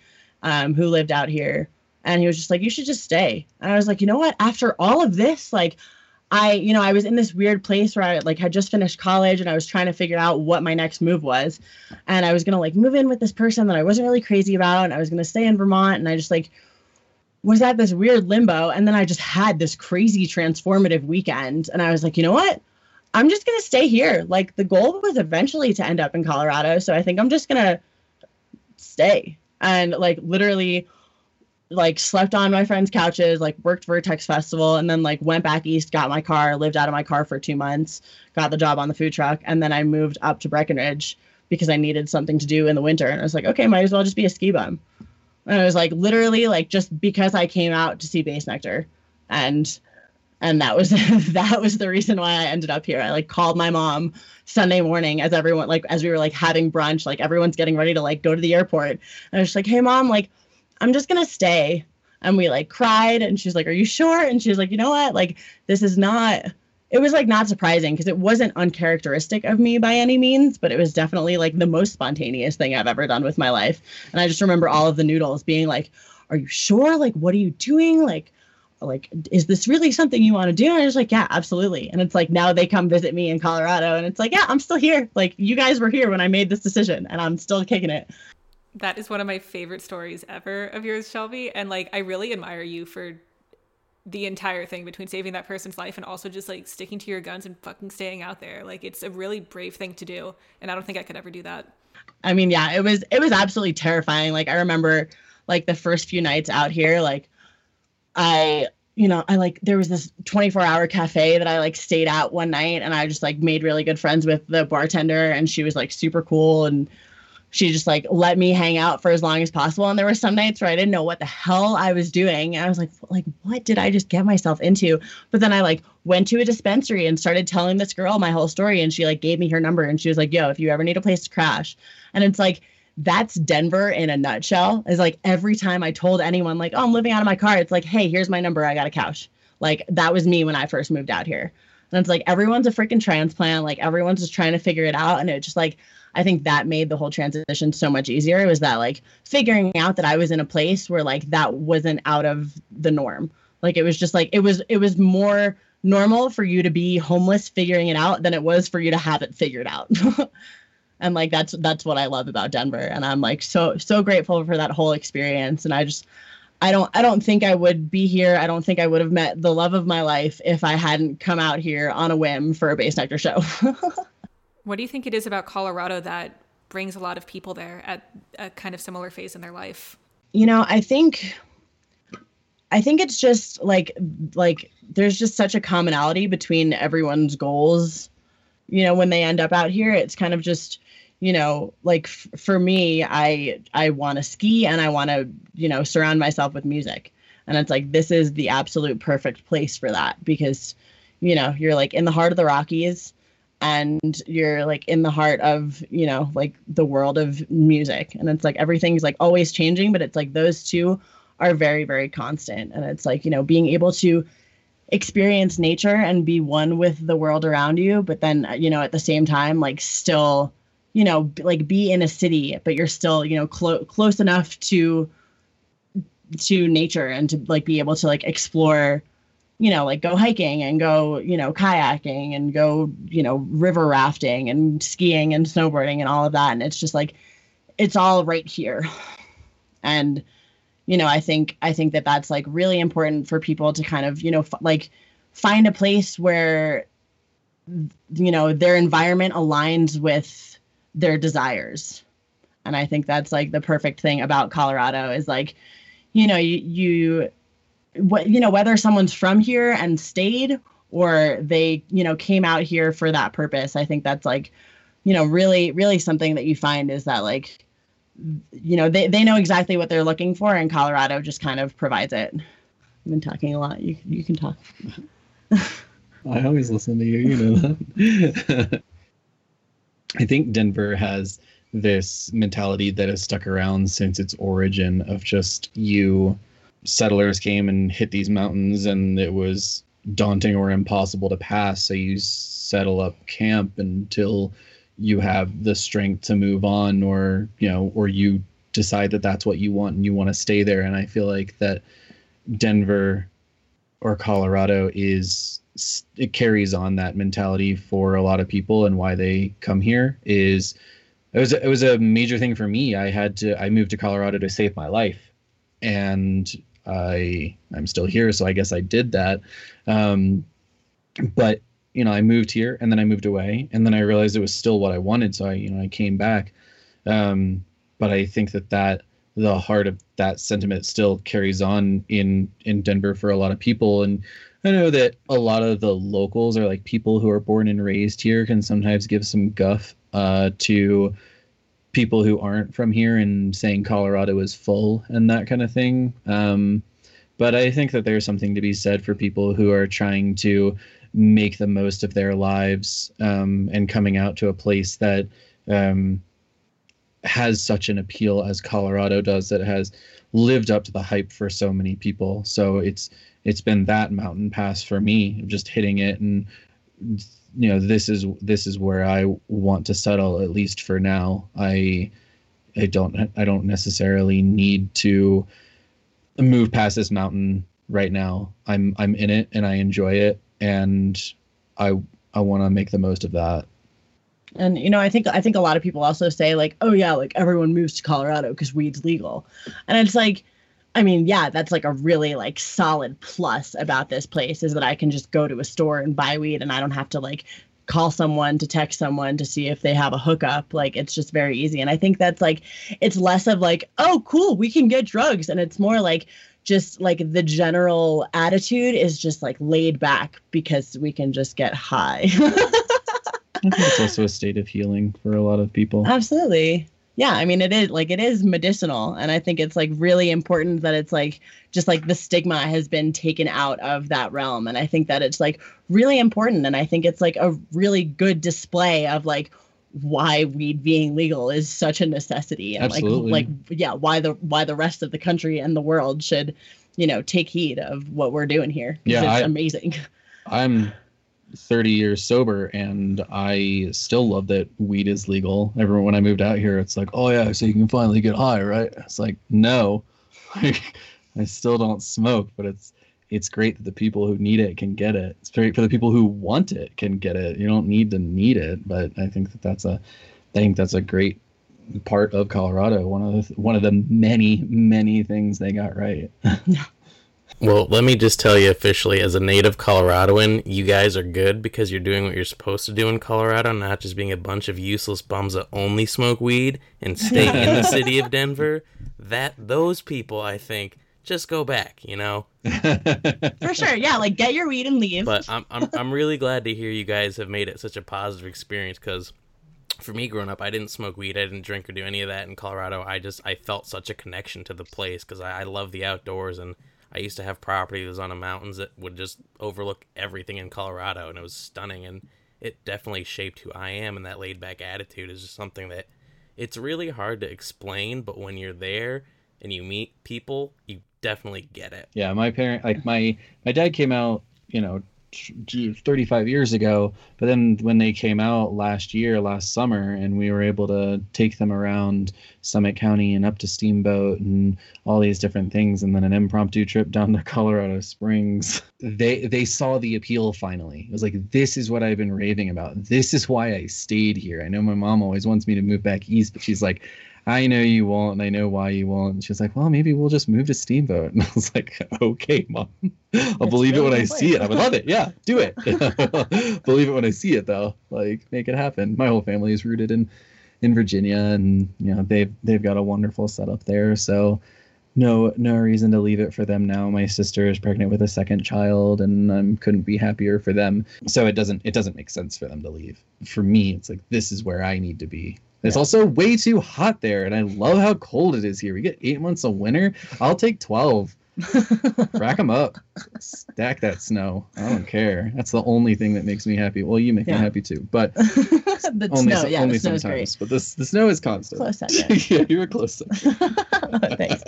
um, who lived out here. And he was just like you should just stay. And i was like you know what? After all of this like i you know i was in this weird place where i like had just finished college and i was trying to figure out what my next move was. And i was gonna like move in with this person that i wasn't really crazy about. And i was gonna stay in vermont. And i just like was at this weird limbo and then i just had this crazy transformative weekend and i was like you know what i'm just gonna stay here like the goal was eventually to end up in colorado so i think i'm just gonna stay and like literally like slept on my friends' couches, like worked Vertex Festival, and then like went back east, got my car, lived out of my car for two months, got the job on the food truck, and then I moved up to Breckenridge because I needed something to do in the winter. And I was like, okay, might as well just be a ski bum. And it was like literally like just because I came out to see Bassnectar, and and that was that was the reason why I ended up here. I like called my mom Sunday morning as everyone like as we were like having brunch, like everyone's getting ready to like go to the airport, and I was like, hey mom, like I'm just gonna stay. And we like cried, and she's like, Are you sure? And she's like, You know what? Like, this is not. It was like not surprising because it wasn't uncharacteristic of me by any means, but it was definitely like the most spontaneous thing I've ever done with my life. And I just remember all of the noodles being like, Are you sure? Like, what are you doing? Like, like is this really something you want to do and i was like yeah absolutely and it's like now they come visit me in colorado and it's like yeah i'm still here like you guys were here when i made this decision and i'm still kicking it that is one of my favorite stories ever of yours, Shelby. And like, I really admire you for the entire thing between saving that person's life and also just like sticking to your guns and fucking staying out there. Like, it's a really brave thing to do. And I don't think I could ever do that. I mean, yeah, it was, it was absolutely terrifying. Like, I remember like the first few nights out here, like, I, you know, I like there was this 24 hour cafe that I like stayed at one night and I just like made really good friends with the bartender and she was like super cool and she just like let me hang out for as long as possible. And there were some nights where I didn't know what the hell I was doing. And I was like, like, what did I just get myself into? But then I like went to a dispensary and started telling this girl my whole story. And she like gave me her number and she was like, yo, if you ever need a place to crash. And it's like, that's Denver in a nutshell. Is like every time I told anyone, like, oh, I'm living out of my car, it's like, hey, here's my number. I got a couch. Like that was me when I first moved out here. And it's like everyone's a freaking transplant. Like everyone's just trying to figure it out. And it just like I think that made the whole transition so much easier. It was that like figuring out that I was in a place where like that wasn't out of the norm. Like it was just like it was it was more normal for you to be homeless figuring it out than it was for you to have it figured out. and like that's that's what I love about Denver and I'm like so so grateful for that whole experience and I just I don't I don't think I would be here. I don't think I would have met the love of my life if I hadn't come out here on a whim for a Bassnectar show. What do you think it is about Colorado that brings a lot of people there at a kind of similar phase in their life? You know, I think I think it's just like like there's just such a commonality between everyone's goals. You know, when they end up out here, it's kind of just you know, like f- for me, I I want to ski and I want to, you know, surround myself with music. And it's like this is the absolute perfect place for that because, you know, you're like in the heart of the Rockies and you're like in the heart of, you know, like the world of music. And it's like everything's like always changing, but it's like those two are very very constant and it's like, you know, being able to experience nature and be one with the world around you, but then, uh, you know, at the same time like still you know, like be in a city, but you're still, you know, clo- close enough to to nature and to like be able to like explore, you know, like go hiking and go, you know, kayaking and go, you know, river rafting and skiing and snowboarding and all of that. And it's just like it's all right here. And you know, I think I think that that's like really important for people to kind of, you know, f- like find a place where you know their environment aligns with their desires. And I think that's like the perfect thing about Colorado is like, you know, you, you what you know whether someone's from here and stayed or they you know came out here for that purpose i think that's like you know really really something that you find is that like you know they, they know exactly what they're looking for and colorado just kind of provides it. I've been talking a lot. You, you can talk. I always listen to you, you know that. I think Denver has this mentality that has stuck around since its origin of just you settlers came and hit these mountains and it was daunting or impossible to pass. So you settle up camp until you have the strength to move on or you know or you decide that that's what you want and you want to stay there. And i feel like that denver or colorado is it carries on that mentality for a lot of people and why they come here is it was it was a major thing for me. I had to I moved to Colorado to save my life, and I I'm still here, so I guess I did that. Um, but you know, I moved here and then I moved away, and then I realized it was still what I wanted, so I you know I came back. Um, but I think that that the heart of that sentiment still carries on in in Denver for a lot of people, and I know that a lot of the locals are like people who are born and raised here can sometimes give some guff uh, to people who aren't from here and saying Colorado is full and that kind of thing. Um, but I think that there's something to be said for people who are trying to make the most of their lives um, and coming out to a place that um, has such an appeal as Colorado does that has lived up to the hype for so many people. So it's it's been that mountain pass for me, just hitting it and you know this is this is where I want to settle at least for now. I I don't I don't necessarily need to move past this mountain right now. I'm I'm in it and I enjoy it and I I want to make the most of that. And you know, I think I think a lot of people also say like, "Oh yeah, like everyone moves to Colorado because weed's legal," and it's like, I mean, yeah, that's like a really like solid plus about this place is that I can just go to a store and buy weed and I don't have to like call someone to text someone to see if they have a hookup. Like it's just very easy. And I think that's like it's less of like, oh cool, we can get drugs. And it's more like just like the general attitude is just like laid back because we can just get high. I think it's also a state of healing for a lot of people. Absolutely yeah i mean it is like it is medicinal and i think it's like really important that it's like just like the stigma has been taken out of that realm and i think that it's like really important and i think it's like a really good display of like why weed being legal is such a necessity and Absolutely. like like yeah why the why the rest of the country and the world should you know take heed of what we're doing here Yeah, it's I- amazing I'm 30 years sober and I still love that weed is legal. Everyone when I moved out here, it's like, oh yeah, so you can finally get high, right? It's like, no. I still don't smoke, but it's it's great that the people who need it can get it. It's great for the people who want it can get it. You don't need to need it, but I think that that's a I think that's a great part of Colorado. One of the one of the many many things they got right. Well, let me just tell you officially, as a native Coloradoan, you guys are good because you're doing what you're supposed to do in Colorado, not just being a bunch of useless bums that only smoke weed and stay in the city of Denver. That those people, I think, just go back. You know. for sure yeah like get your weed and leave But I'm I'm I'm really glad to hear you guys have made it such a positive experience because for me growing up, I didn't smoke weed, I didn't drink or do any of that in Colorado. I just I felt such a connection to the place because I, I love the outdoors and I used to have property that was on the mountains that would just overlook everything in Colorado, and it was stunning. And it definitely shaped who I am, and that laid back attitude is just something that it's really hard to explain. But when you're there and you meet people, you definitely get it. Yeah, my parent, like my my dad came out, you know, 35 years ago. But then when they came out last year, last summer, and we were able to take them around Summit County and up to Steamboat and all these different things, and then an impromptu trip down to Colorado Springs, they they saw the appeal finally. It was like, this is what I've been raving about. This is why I stayed here. I know my mom always wants me to move back east, but she's like, I know you won't, and I know why you won't. And she like, well, maybe we'll just move to Steamboat. And I was like, okay, mom, I'll That's believe it when I see it. I would love it. Yeah, do it. believe it when I see it, though. Like, make it happen. My whole family is rooted in in Virginia, and you know they've they've got a wonderful setup there. So no no reason to leave it for them now. My sister is pregnant with a second child, and I couldn't be happier for them. So it doesn't it doesn't make sense for them to leave. For me, it's like this is where I need to be. It's Yeah. also way too hot there, and I love how cold it is here. We get eight months of winter. I'll take twelve. Rack them up. Stack that snow. I don't care. That's the only thing that makes me happy. Well, you make Yeah. me happy too, but the only snow, yeah, only the snow is sometimes. great. But this the snow is constant. Close second. yeah, you're a close second. Thanks.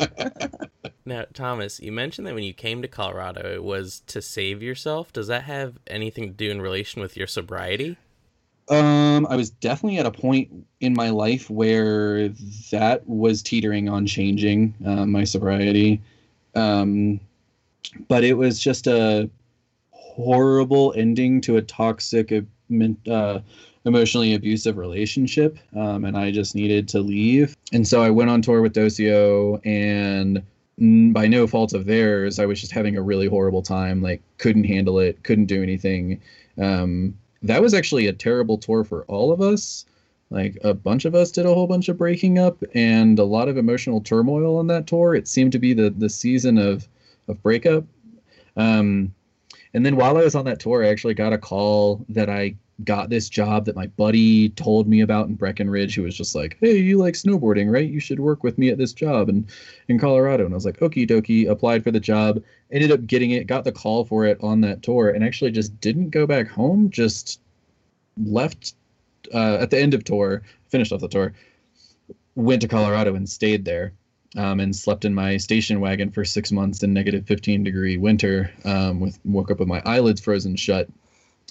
Now, Thomas, you mentioned that when you came to Colorado, it was to save yourself. Does that have anything to do in relation with your sobriety? Um, I was definitely at a point in my life where that was teetering on changing uh, my sobriety. Um, but it was just a horrible ending to a toxic, uh, uh, emotionally abusive relationship. Um, and I just needed to leave. And so I went on tour with Dosio and by no fault of theirs, I was just having a really horrible time. Like, couldn't handle it, couldn't do anything. Um, that was actually a terrible tour for all of us. Like a bunch of us did a whole bunch of breaking up and a lot of emotional turmoil on that tour. It seemed to be the the season of of breakup. Um, and then while I was on that tour, I actually got a call that I got this job that my buddy told me about in Breckenridge, who was just like, "Hey, you like snowboarding, right? You should work with me at this job in in Colorado." And I was like, "Okie dokie." Applied for the job, ended up getting it, got the call for it on that tour, and actually just didn't go back home. Just left uh, at the end of tour, finished off the tour, went to Colorado and stayed there. Um, and slept in my station wagon for six months in negative 15 degree winter. Um, with woke up with my eyelids frozen shut,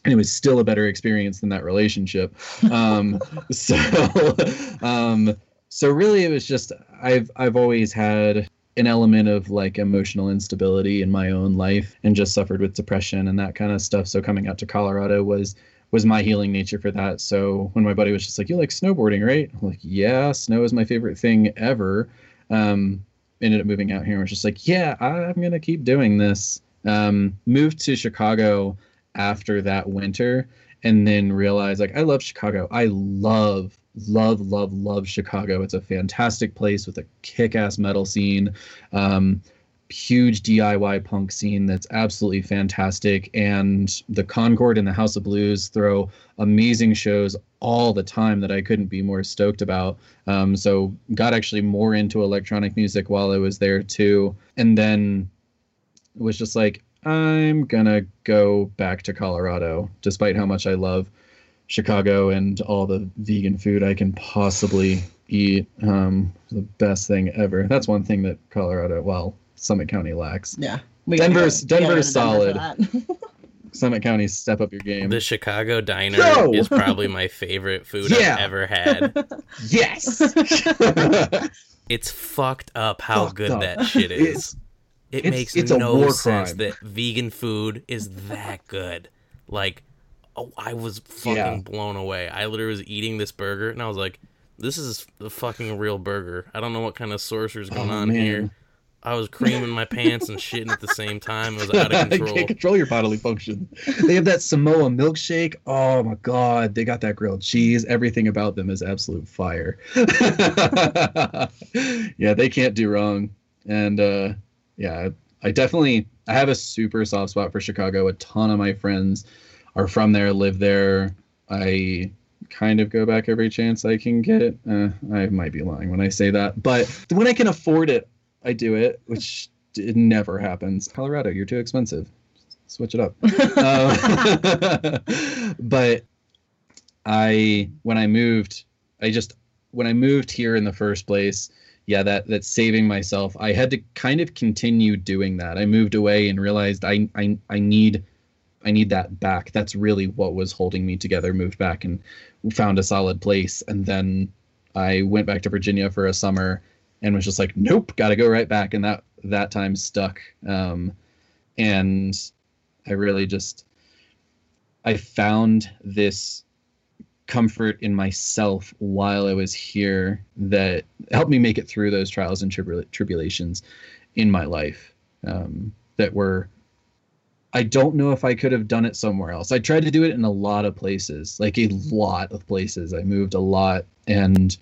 and it was still a better experience than that relationship. Um, so, um, so really, it was just I've I've always had an element of like emotional instability in my own life, and just suffered with depression and that kind of stuff. So coming out to Colorado was was my healing nature for that. So when my buddy was just like, "You like snowboarding, right?" I'm like, "Yeah, snow is my favorite thing ever." Um, ended up moving out here and was just like, "Yeah, I'm gonna keep doing this." Um, moved to Chicago after that winter, and then realized like I love Chicago. I love, love, love, love Chicago. It's a fantastic place with a kick-ass metal scene. Um, huge DIY punk scene that's absolutely fantastic. And the Concord and the House of Blues throw amazing shows all the time that I couldn't be more stoked about. Um, so got actually more into electronic music while I was there too. And then it was just like, I'm gonna go back to Colorado, despite how much I love Chicago and all the vegan food I can possibly eat. Um, the best thing ever. That's one thing that Colorado, well, Summit County lacks. Yeah. We Denver's- go- we gotta go Denver's to Denver for solid. Summit County, step up your game. The Chicago diner Yo! is probably my favorite food Yeah. I've ever had. yes. It's fucked up how Fucked good up. that shit It's- is. It it's- makes it's no sense crime. that vegan food is that good. Like, oh, I was fucking Yeah. blown away. I literally was eating this burger and I was like, "This is a fucking real burger." I don't know what kind of sorcerer's going Oh, on man. here. I was creaming my pants and shitting at the same time. It was out of you control. can't control your bodily function. They have that Samoa milkshake. Oh my god, they got that grilled cheese. Everything about them is absolute fire. yeah, they can't do wrong. And uh, yeah, I definitely I have a super soft spot for Chicago. A ton of my friends are from there, live there. I kind of go back every chance I can get. Uh, I might be lying when I say that, but when I can afford it, I do it, which it never happens. Colorado, you're too expensive. Switch it up. uh, but I, when I moved, I just when I moved here in the first place, yeah, that that saving myself, I had to kind of continue doing that. I moved away and realized I I I need I need that back. That's really what was holding me together. Moved back and found a solid place, and then I went back to Virginia for a summer and was just like, nope, got to go right back. And that that time stuck. Um, and I really just I found this comfort in myself while I was here that helped me make it through those trials and tribula- tribulations in my life um, that were I don't know if I could have done it somewhere else. I tried to do it in a lot of places, like a lot of places. I moved a lot and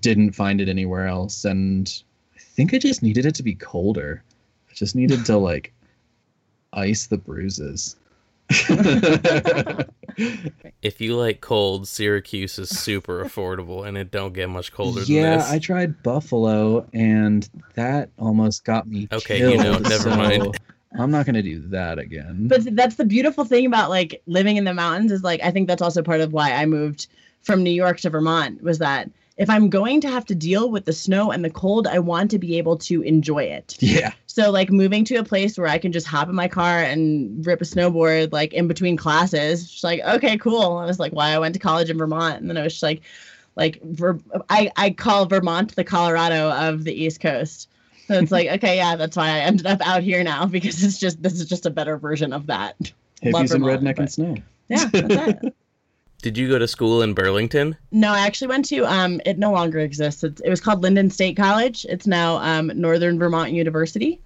didn't find it anywhere else. And I think I just needed it to be colder. I just needed to like ice the bruises. if you like cold, Syracuse is super affordable and it don't get much colder yeah, than this. I tried Buffalo and that almost got me. Okay, killed, you know, never so mind. I'm not gonna do that again. But that's the beautiful thing about like living in the mountains is like I think that's also part of why I moved from New York to Vermont was that if I'm going to have to deal with the snow and the cold, I want to be able to enjoy it. yeah, So like moving to a place where I can just hop in my car and rip a snowboard like in between classes, just like okay, cool. I was like, why I went to college in Vermont, and then I was just like, like Ver- I I call Vermont the Colorado of the East Coast. So it's like okay, yeah, that's why I ended up out here now because it's just this is just a better version of that. Love hippies and redneck but- and snow. Yeah, that's it. Did you go to school in Burlington? No, I actually went to um it no longer exists. It's, it was called Lyndon State College. It's now um Northern Vermont University.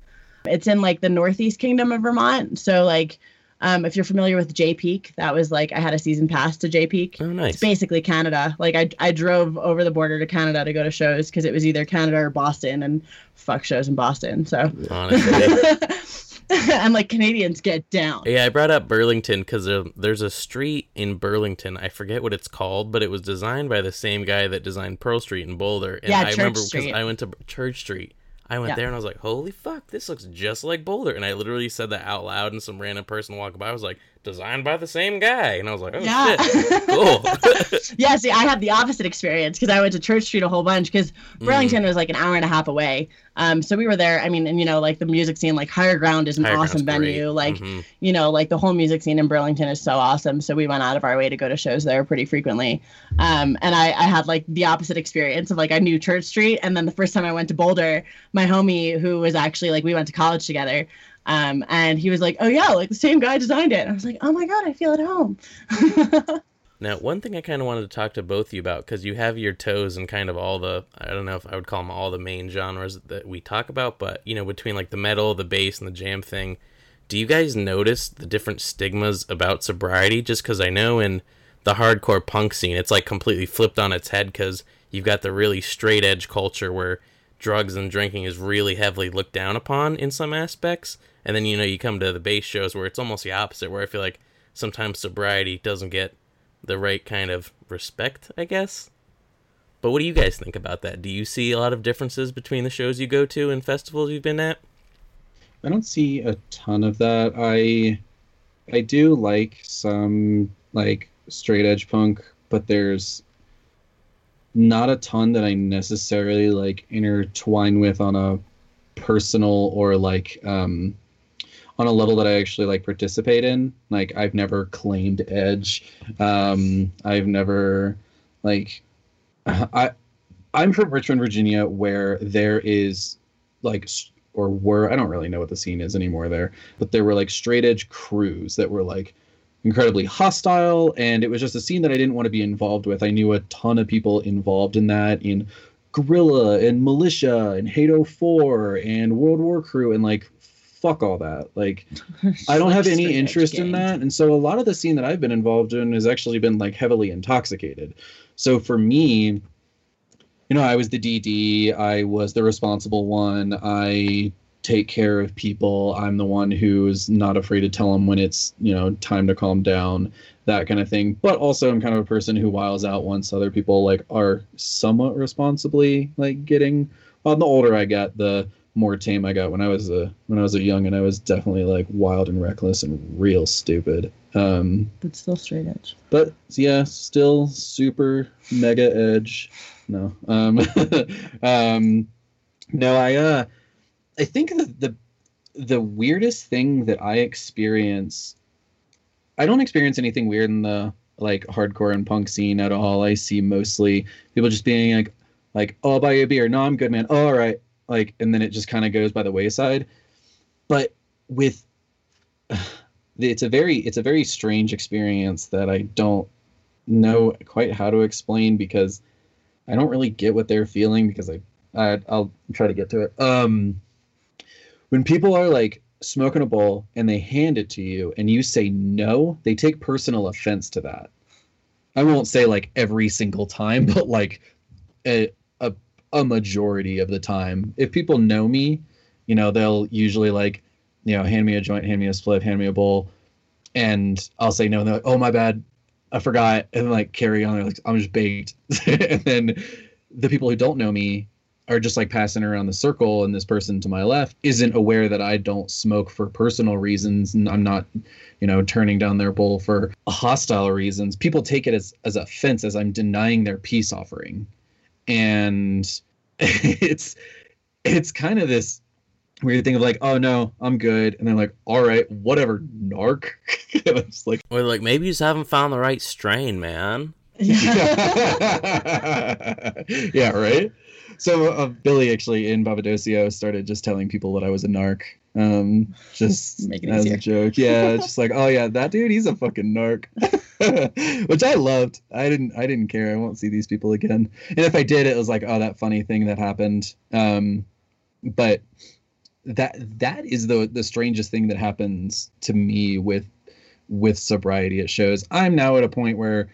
It's in like the Northeast Kingdom of Vermont. So like um if you're familiar with Jay Peak, that was like I had a season pass to Jay Peak. Oh, nice. It's basically Canada. Like I I drove over the border to Canada to go to shows because it was either Canada or Boston and fuck shows in Boston. So Honestly. and like Canadians get down. Yeah, I brought up Burlington because there's a street in Burlington. I forget what it's called, but it was designed by the same guy that designed Pearl Street in Boulder. And Yeah, I Church remember because I went to Church Street. I went Yeah. there and I was like, "Holy fuck, this looks just like Boulder!" And I literally said that out loud, and some random person walked by I was like, "Designed by the same guy," and I was like, "Oh Yeah. shit, cool." yeah, see, I had the opposite experience because I went to Church Street a whole bunch because Mm. Burlington was like an hour and a half away. Um, so we were there. I mean, and you know, like the music scene, like Higher Ground is an Higher awesome Ground's venue. great. Like, Mhm. you know, like the whole music scene in Burlington is so awesome. So we went out of our way to go to shows there pretty frequently. Um, and I, I had like the opposite experience of like I knew Church Street, and then the first time I went to Boulder, my homie who was actually like we went to college together. Um, and he was like, "Oh yeah, like the same guy designed it." And I was like, "Oh my god, I feel at home." Now, one thing I kind of wanted to talk to both of you about because you have your toes in kind of all the I don't know if I would call them all the main genres that we talk about, but you know, between like the metal, the bass, and the jam thing, do you guys notice the different stigmas about sobriety? Just because I know in the hardcore punk scene, it's like completely flipped on its head because you've got the really straight edge culture where drugs and drinking is really heavily looked down upon in some aspects, and then you know you come to the bass shows where it's almost the opposite, where I feel like sometimes sobriety doesn't get the right kind of respect, I guess. But what do you guys think about that? Do you see a lot of differences between the shows you go to and festivals you've been at? I don't see a ton of that. I I do like some like straight edge punk, but there's not a ton that I necessarily like intertwine with on a personal or like um on a level that I actually like participate in. Like I've never claimed edge. Um I've never like I I'm from Richmond, Virginia, where there is like or were I don't really know what the scene is anymore there, but there were like straight edge crews that were like incredibly hostile and it was just a scene that I didn't want to be involved with. I knew a ton of people involved in that in Guerrilla and Militia and Hate 04 and World War Crew and like fuck all that. Like I don't have any interest in that. And so a lot of the scene that I've been involved in has actually been like heavily intoxicated. So for me, you know, I was the DD, I was the responsible one. I take care of people. I'm the one who's not afraid to tell them when it's, you know, time to calm down, that kind of thing. But also I'm kind of a person who wiles out once other people like are somewhat responsibly like getting well, the older I get, the more tame I got. When I was a when I was a young and I was definitely like wild and reckless and real stupid. Um But still straight edge. but yeah, still super mega edge. No. Um um no, I uh I think the the the weirdest thing that I experience I don't experience anything weird in the like hardcore and punk scene at all. I see mostly people just being like like, oh I'll buy you a beer. No, I'm good, man. Oh, all right. Like and then it just kind of goes by the wayside. But with it's a very it's a very strange experience that I don't know quite how to explain because I don't really get what they're feeling because I, I I'll try to get to it. Um when people are like smoking a bowl and they hand it to you and you say no, they take personal offense to that. I won't say like every single time, but like a a, a majority of the time. If people know me, you know, they'll usually like you know, hand me a joint, hand me a split, hand me a bowl, and I'll say no, and they're like, "Oh, my bad, I forgot," and like carry on. They're like, "I'm just baked," and then the people who don't know me are just like passing around the circle, and this person to my left isn't aware that I don't smoke for personal reasons, and I'm not, you know, turning down their bowl for hostile reasons. People take it as as offense, as I'm denying their peace offering, and it's it's kind of this weird thing of like, oh no, I'm good, and they're like, all right, whatever, narc. and like, Or like maybe you just haven't found the right strain, man. yeah, right. So uh, Billy actually in Papadosio started just telling people that I was a narc, um, just as easier. a joke. Yeah, just like, oh yeah, that dude, he's a fucking narc, which I loved. I didn't, I didn't care. I won't see these people again. And if I did, it was like, oh, that funny thing that happened. Um, but that that is the the strangest thing that happens to me with with sobriety it shows i'm now at a point where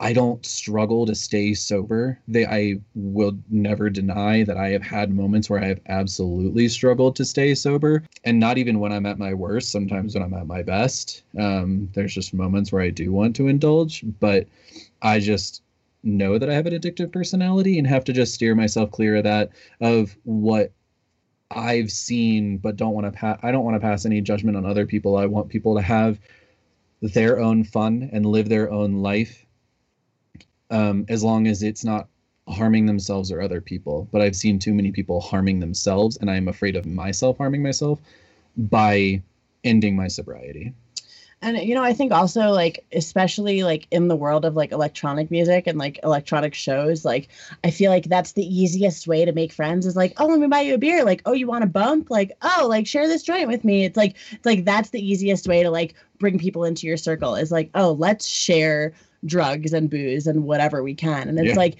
i don't struggle to stay sober they i will never deny that i have had moments where i have absolutely struggled to stay sober and not even when i'm at my worst sometimes when i'm at my best um, there's just moments where i do want to indulge but i just know that i have an addictive personality and have to just steer myself clear of that of what I've seen, but don't want to pass. I don't want to pass any judgment on other people. I want people to have their own fun and live their own life, um, as long as it's not harming themselves or other people. But I've seen too many people harming themselves, and I'm afraid of myself harming myself by ending my sobriety. And you know, I think also like especially like in the world of like electronic music and like electronic shows, like I feel like that's the easiest way to make friends is like, oh, let me buy you a beer. Like, oh, you want a bump? Like, oh, like share this joint with me. It's like it's like that's the easiest way to like bring people into your circle is like, oh, let's share drugs and booze and whatever we can. And it's Yeah. like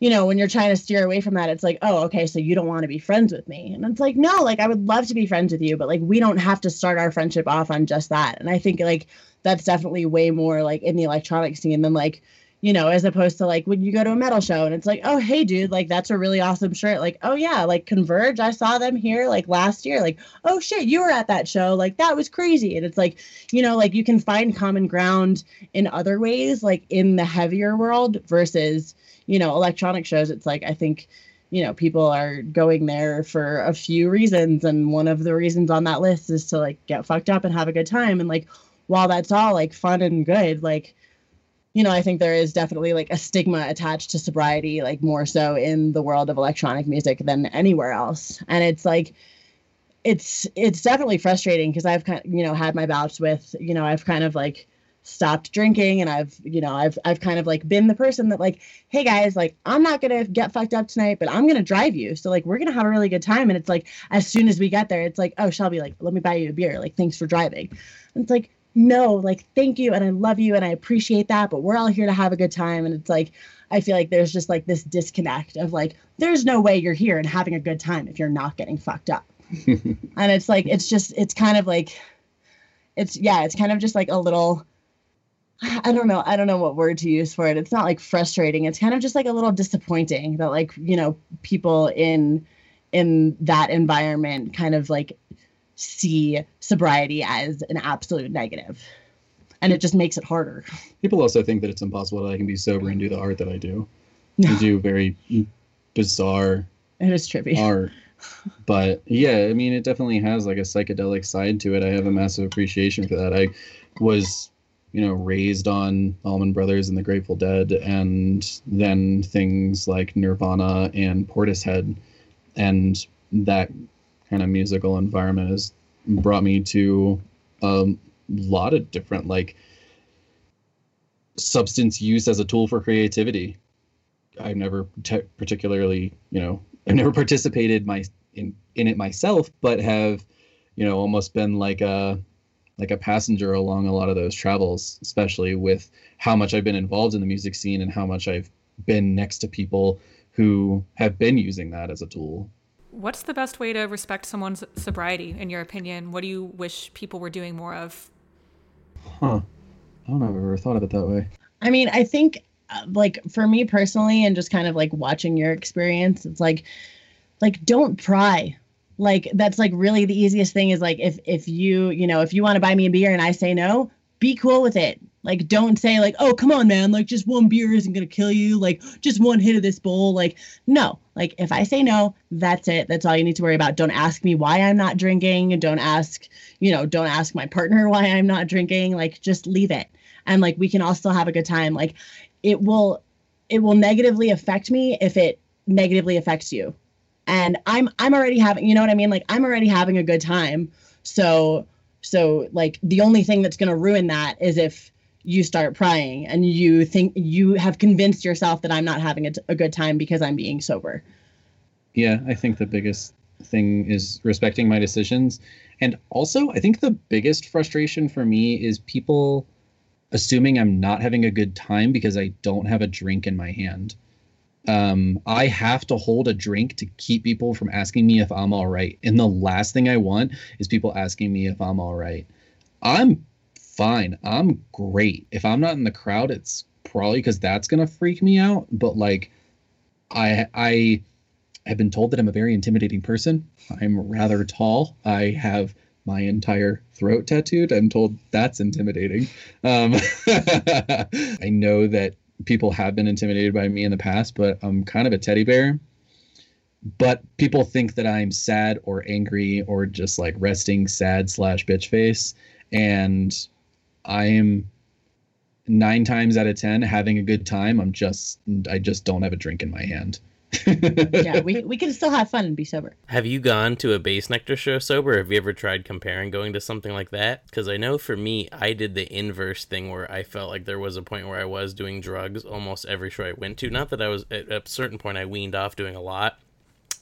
you know, when you're trying to steer away from that, it's like, oh, okay, so you don't want to be friends with me. And it's like, no, like I would love to be friends with you, but like we don't have to start our friendship off on just that. And I think like that's definitely way more like in the electronic scene than like, you know, as opposed to like when you go to a metal show and it's like, oh, hey, dude, like that's a really awesome shirt. Like, oh, yeah, like Converge, I saw them here like last year. Like, oh, shit, you were at that show. Like, that was crazy. And it's like, you know, like you can find common ground in other ways, like in the heavier world versus, you know, electronic shows. It's like, I think, you know, people are going there for a few reasons. And one of the reasons on that list is to like get fucked up and have a good time. And like, while that's all like fun and good, like, you know, I think there is definitely like a stigma attached to sobriety, like more so in the world of electronic music than anywhere else. And it's like, it's it's definitely frustrating because I've kind you know had my bouts with you know I've kind of like stopped drinking and I've you know I've I've kind of like been the person that like hey guys like I'm not gonna get fucked up tonight but I'm gonna drive you. So like we're gonna have a really good time. And it's like as soon as we get there it's like oh Shelby like let me buy you a beer. Like thanks for driving. And it's like no like thank you and I love you and I appreciate that but we're all here to have a good time and it's like I feel like there's just like this disconnect of like there's no way you're here and having a good time if you're not getting fucked up. And it's like it's just it's kind of like it's yeah it's kind of just like a little i don't know i don't know what word to use for it. It's not like frustrating. It's kind of just like a little disappointing that like you know people in in that environment kind of like see sobriety as an absolute negative and it just makes it harder People also think that it's impossible that I can be sober and do the art that I do. I do very bizarre it is trippy art. But yeah, I mean, it definitely has like a psychedelic side to it. I have a massive appreciation for that. I was, you know, raised on Allman Brothers and the Grateful Dead, and then things like Nirvana and Portishead, and that kind of musical environment has brought me to a lot of different like substance use as a tool for creativity. I've never particularly, you know, I've never participated my in in it myself, but have, you know, almost been like a like a passenger along a lot of those travels, especially with how much I've been involved in the music scene and how much I've been next to people who have been using that as a tool. What's the best way to respect someone's sobriety, in your opinion? What do you wish people were doing more of? Huh. I don't know if I've ever thought of it that way. I mean, I think uh, like for me personally and just kind of like watching your experience, it's like like don't pry. Like that's like really the easiest thing is like if if you, you know, if you want to buy me a beer and I say no, be cool with it. Like don't say like, "Oh, come on, man, like just one beer isn't going to kill you. Like just one hit of this bowl." Like no. Like if I say no, that's it. That's all you need to worry about. Don't ask me why I'm not drinking. Don't ask, you know, don't ask my partner why I'm not drinking. Like just leave it. And like we can all still have a good time. Like it will it will negatively affect me if it negatively affects you and i'm i'm already having you know what i mean like i'm already having a good time so so like the only thing that's going to ruin that is if you start prying and you think you have convinced yourself that i'm not having a, a good time because i'm being sober Yeah, I think the biggest thing is respecting my decisions. And also, I think the biggest frustration for me is people assuming I'm not having a good time because I don't have a drink in my hand. Um, I have to hold a drink to keep people from asking me if I'm all right. And the last thing I want is people asking me if I'm all right. I'm fine. I'm great. If I'm not in the crowd, it's probably because that's gonna freak me out. But like, I I have been told that I'm a very intimidating person. I'm rather tall. I have my entire throat tattooed. I'm told that's intimidating. Um, I know that people have been intimidated by me in the past, but I'm kind of a teddy bear. But people think that I'm sad or angry or just like resting sad slash bitch face. And I'm nine times out of ten having a good time. I'm just I just don't have a drink in my hand. yeah we, we can still have fun and be sober Have you gone to a Bassnectar show sober? Have you ever tried comparing going to something like that? Because I know for me, I did the inverse thing where I felt like there was a point where I was doing drugs almost every show I went to. Not that I was at a certain point I weaned off doing a lot,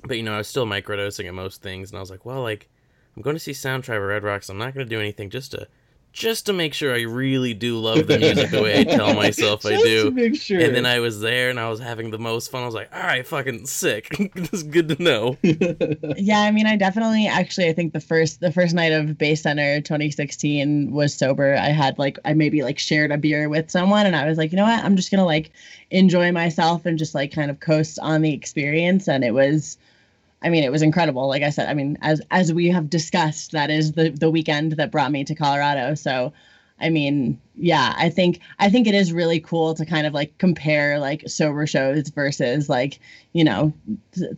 but you know I was still microdosing at most things, and I was like, well, like I'm going to see Soundtribe or Red Rocks. I'm not going to do anything just to just to make sure I really do love the music the way I tell myself I do. to make sure. And then I was there and I was having the most fun. I was like, all right, fucking sick. this is good to know. yeah i mean i definitely actually i think the first the first night of Bass Center 2016 was sober i had like i maybe like shared a beer with someone and i was like you know what i'm just gonna like enjoy myself and just like kind of coast on the experience and it was i mean it was incredible. Like i said i mean as as we have discussed that is the the weekend that brought me to colorado. So I mean, yeah, I think I think it is really cool to kind of like compare like sober shows versus like you know,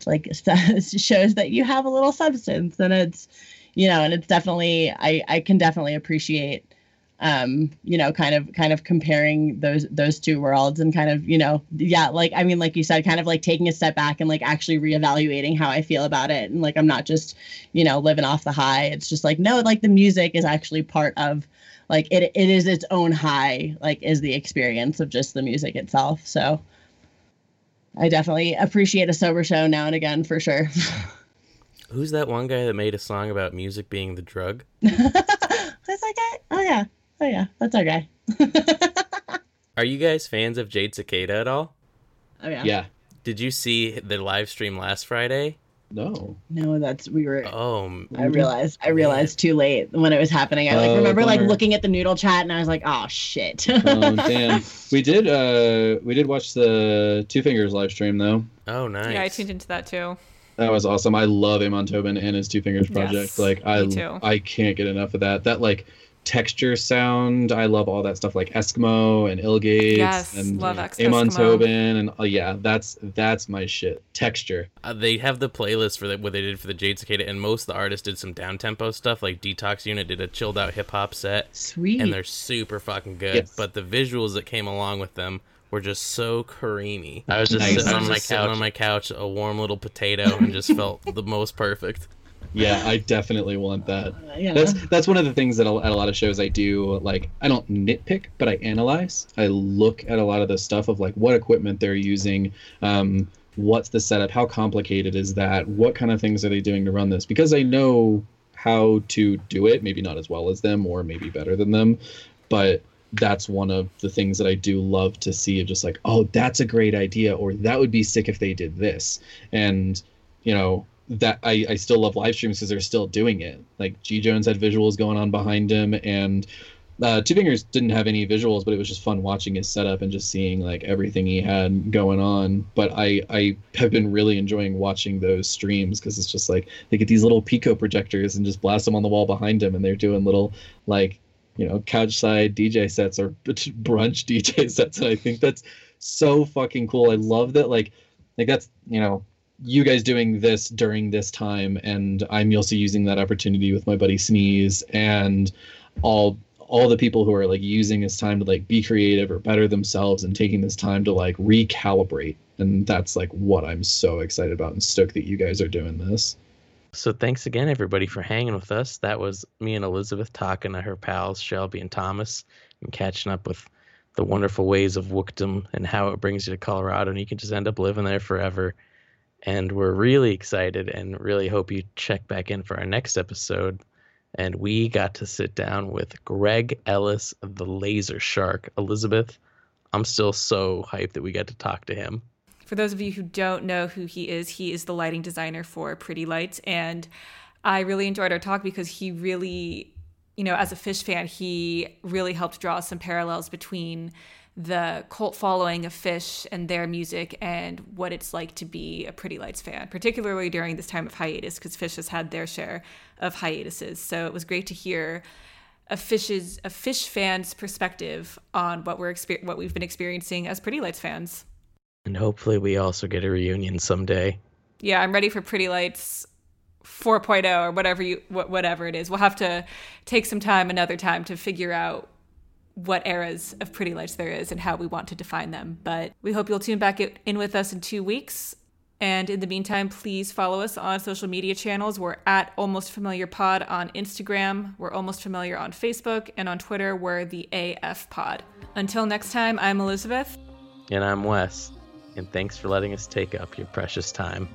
like shows that you have a little substance and it's you know, and it's definitely I I can definitely appreciate um you know kind of kind of comparing those those two worlds and kind of you know yeah like i mean like you said kind of like taking a step back and like actually reevaluating how i feel about it. And like i'm not just you know living off the high. It's just like no like the music is actually part of like it, it is its own high like is the experience of just the music itself. So i definitely appreciate a sober show now and again for sure. Who's that one guy that made a song about music being the drug? that's our guy? Oh yeah oh yeah that's our guy Are you guys fans of Jade Cicada at all? oh yeah yeah. Did you see the live stream last Friday? No. no that's we were Oh, I realized I realized too late when it was happening. I like Oh, remember like looking at the noodle chat and I was like, oh shit. Oh damn. We did uh we did watch the Two Fingers live stream though. oh, nice. Yeah, I tuned into that too. That was awesome. I love Amon Tobin and his Two Fingers project. Yes, like I me too. I can't get enough of that. That like texture sound. I love all that stuff like Eskmo and iLL.Gates Yes, and love Ex- Amon Eskmo. Tobin and oh yeah, that's that's my shit. Texture. Uh, they have the playlist for the, what they did for the Jade Cicada, and most of the artists did some down tempo stuff. Like Detox Unit did a chilled out hip hop set, Sweet. and they're super fucking good. Yes. But the visuals that came along with them were just so creamy. I was just Nice. sitting I on was my sitting couch. on my couch, a warm little potato, and just felt the most perfect. Yeah, I definitely want that. Uh, yeah. That's that's one of the things that at a lot of shows I do. Like I don't nitpick, but I analyze. I look at a lot of the stuff of like what equipment they're using, um, what's the setup, how complicated is that, what kind of things are they doing to run this? Because I know how to do it. Maybe not as well as them, or maybe better than them, but that's one of the things that I do love to see. Of just like, oh, that's a great idea, or that would be sick if they did this, and you know that I, I still love live streams because they're still doing it. Like G Jones had visuals going on behind him, and uh, Two Fingers didn't have any visuals, but it was just fun watching his setup and just seeing like everything he had going on. But I I have been really enjoying watching those streams because it's just like they get these little Pico projectors and just blast them on the wall behind him, and they're doing little like you know couch side DJ sets or brunch DJ sets, and I think that's so fucking cool. I love that like like that's you know you guys doing this during this time and i'm also using that opportunity with my buddy sneeze and all all the people who are like using this time to like be creative or better themselves and taking this time to like recalibrate and that's like what i'm so excited about and stoked that you guys are doing this So thanks again, everybody, for hanging with us. That was me and Elizabeth talking to her pals Shelby and Thomas, and catching up with the wonderful ways of Wookdom and how it brings you to Colorado, and you can just end up living there forever. And we're really excited, and really hope you check back in for our next episode. And we got to sit down with Greg Ellis, of the Laser Shark. Elizabeth, I'm still so hyped that we got to talk to him. For those of you who don't know who he is, he is the lighting designer for Pretty Lights. And I really enjoyed our talk because he really, you know, as a Phish fan, he really helped draw some parallels between the cult following of Phish and their music and what it's like to be a Pretty Lights fan, particularly during this time of hiatus, because Phish has had their share of hiatuses. So it was great to hear a Phish's a Phish fan's perspective on what we're exper- what we've been experiencing as Pretty Lights fans. And hopefully, we also get a reunion someday. yeah, I'm ready for Pretty Lights 4.0 or whatever you wh- whatever it is. We'll have to take some time another time to figure out what eras of Pretty Lights there is and how we want to define them. But we hope you'll tune back in with us in 2 weeks. And in the meantime, please follow us on social media channels. We're at Almost Familiar Pod on Instagram. We're Almost Familiar on Facebook. And on Twitter, we're the AF Pod. Until next time, I'm Elizabeth. And I'm Wes. And thanks for letting us take up your precious time.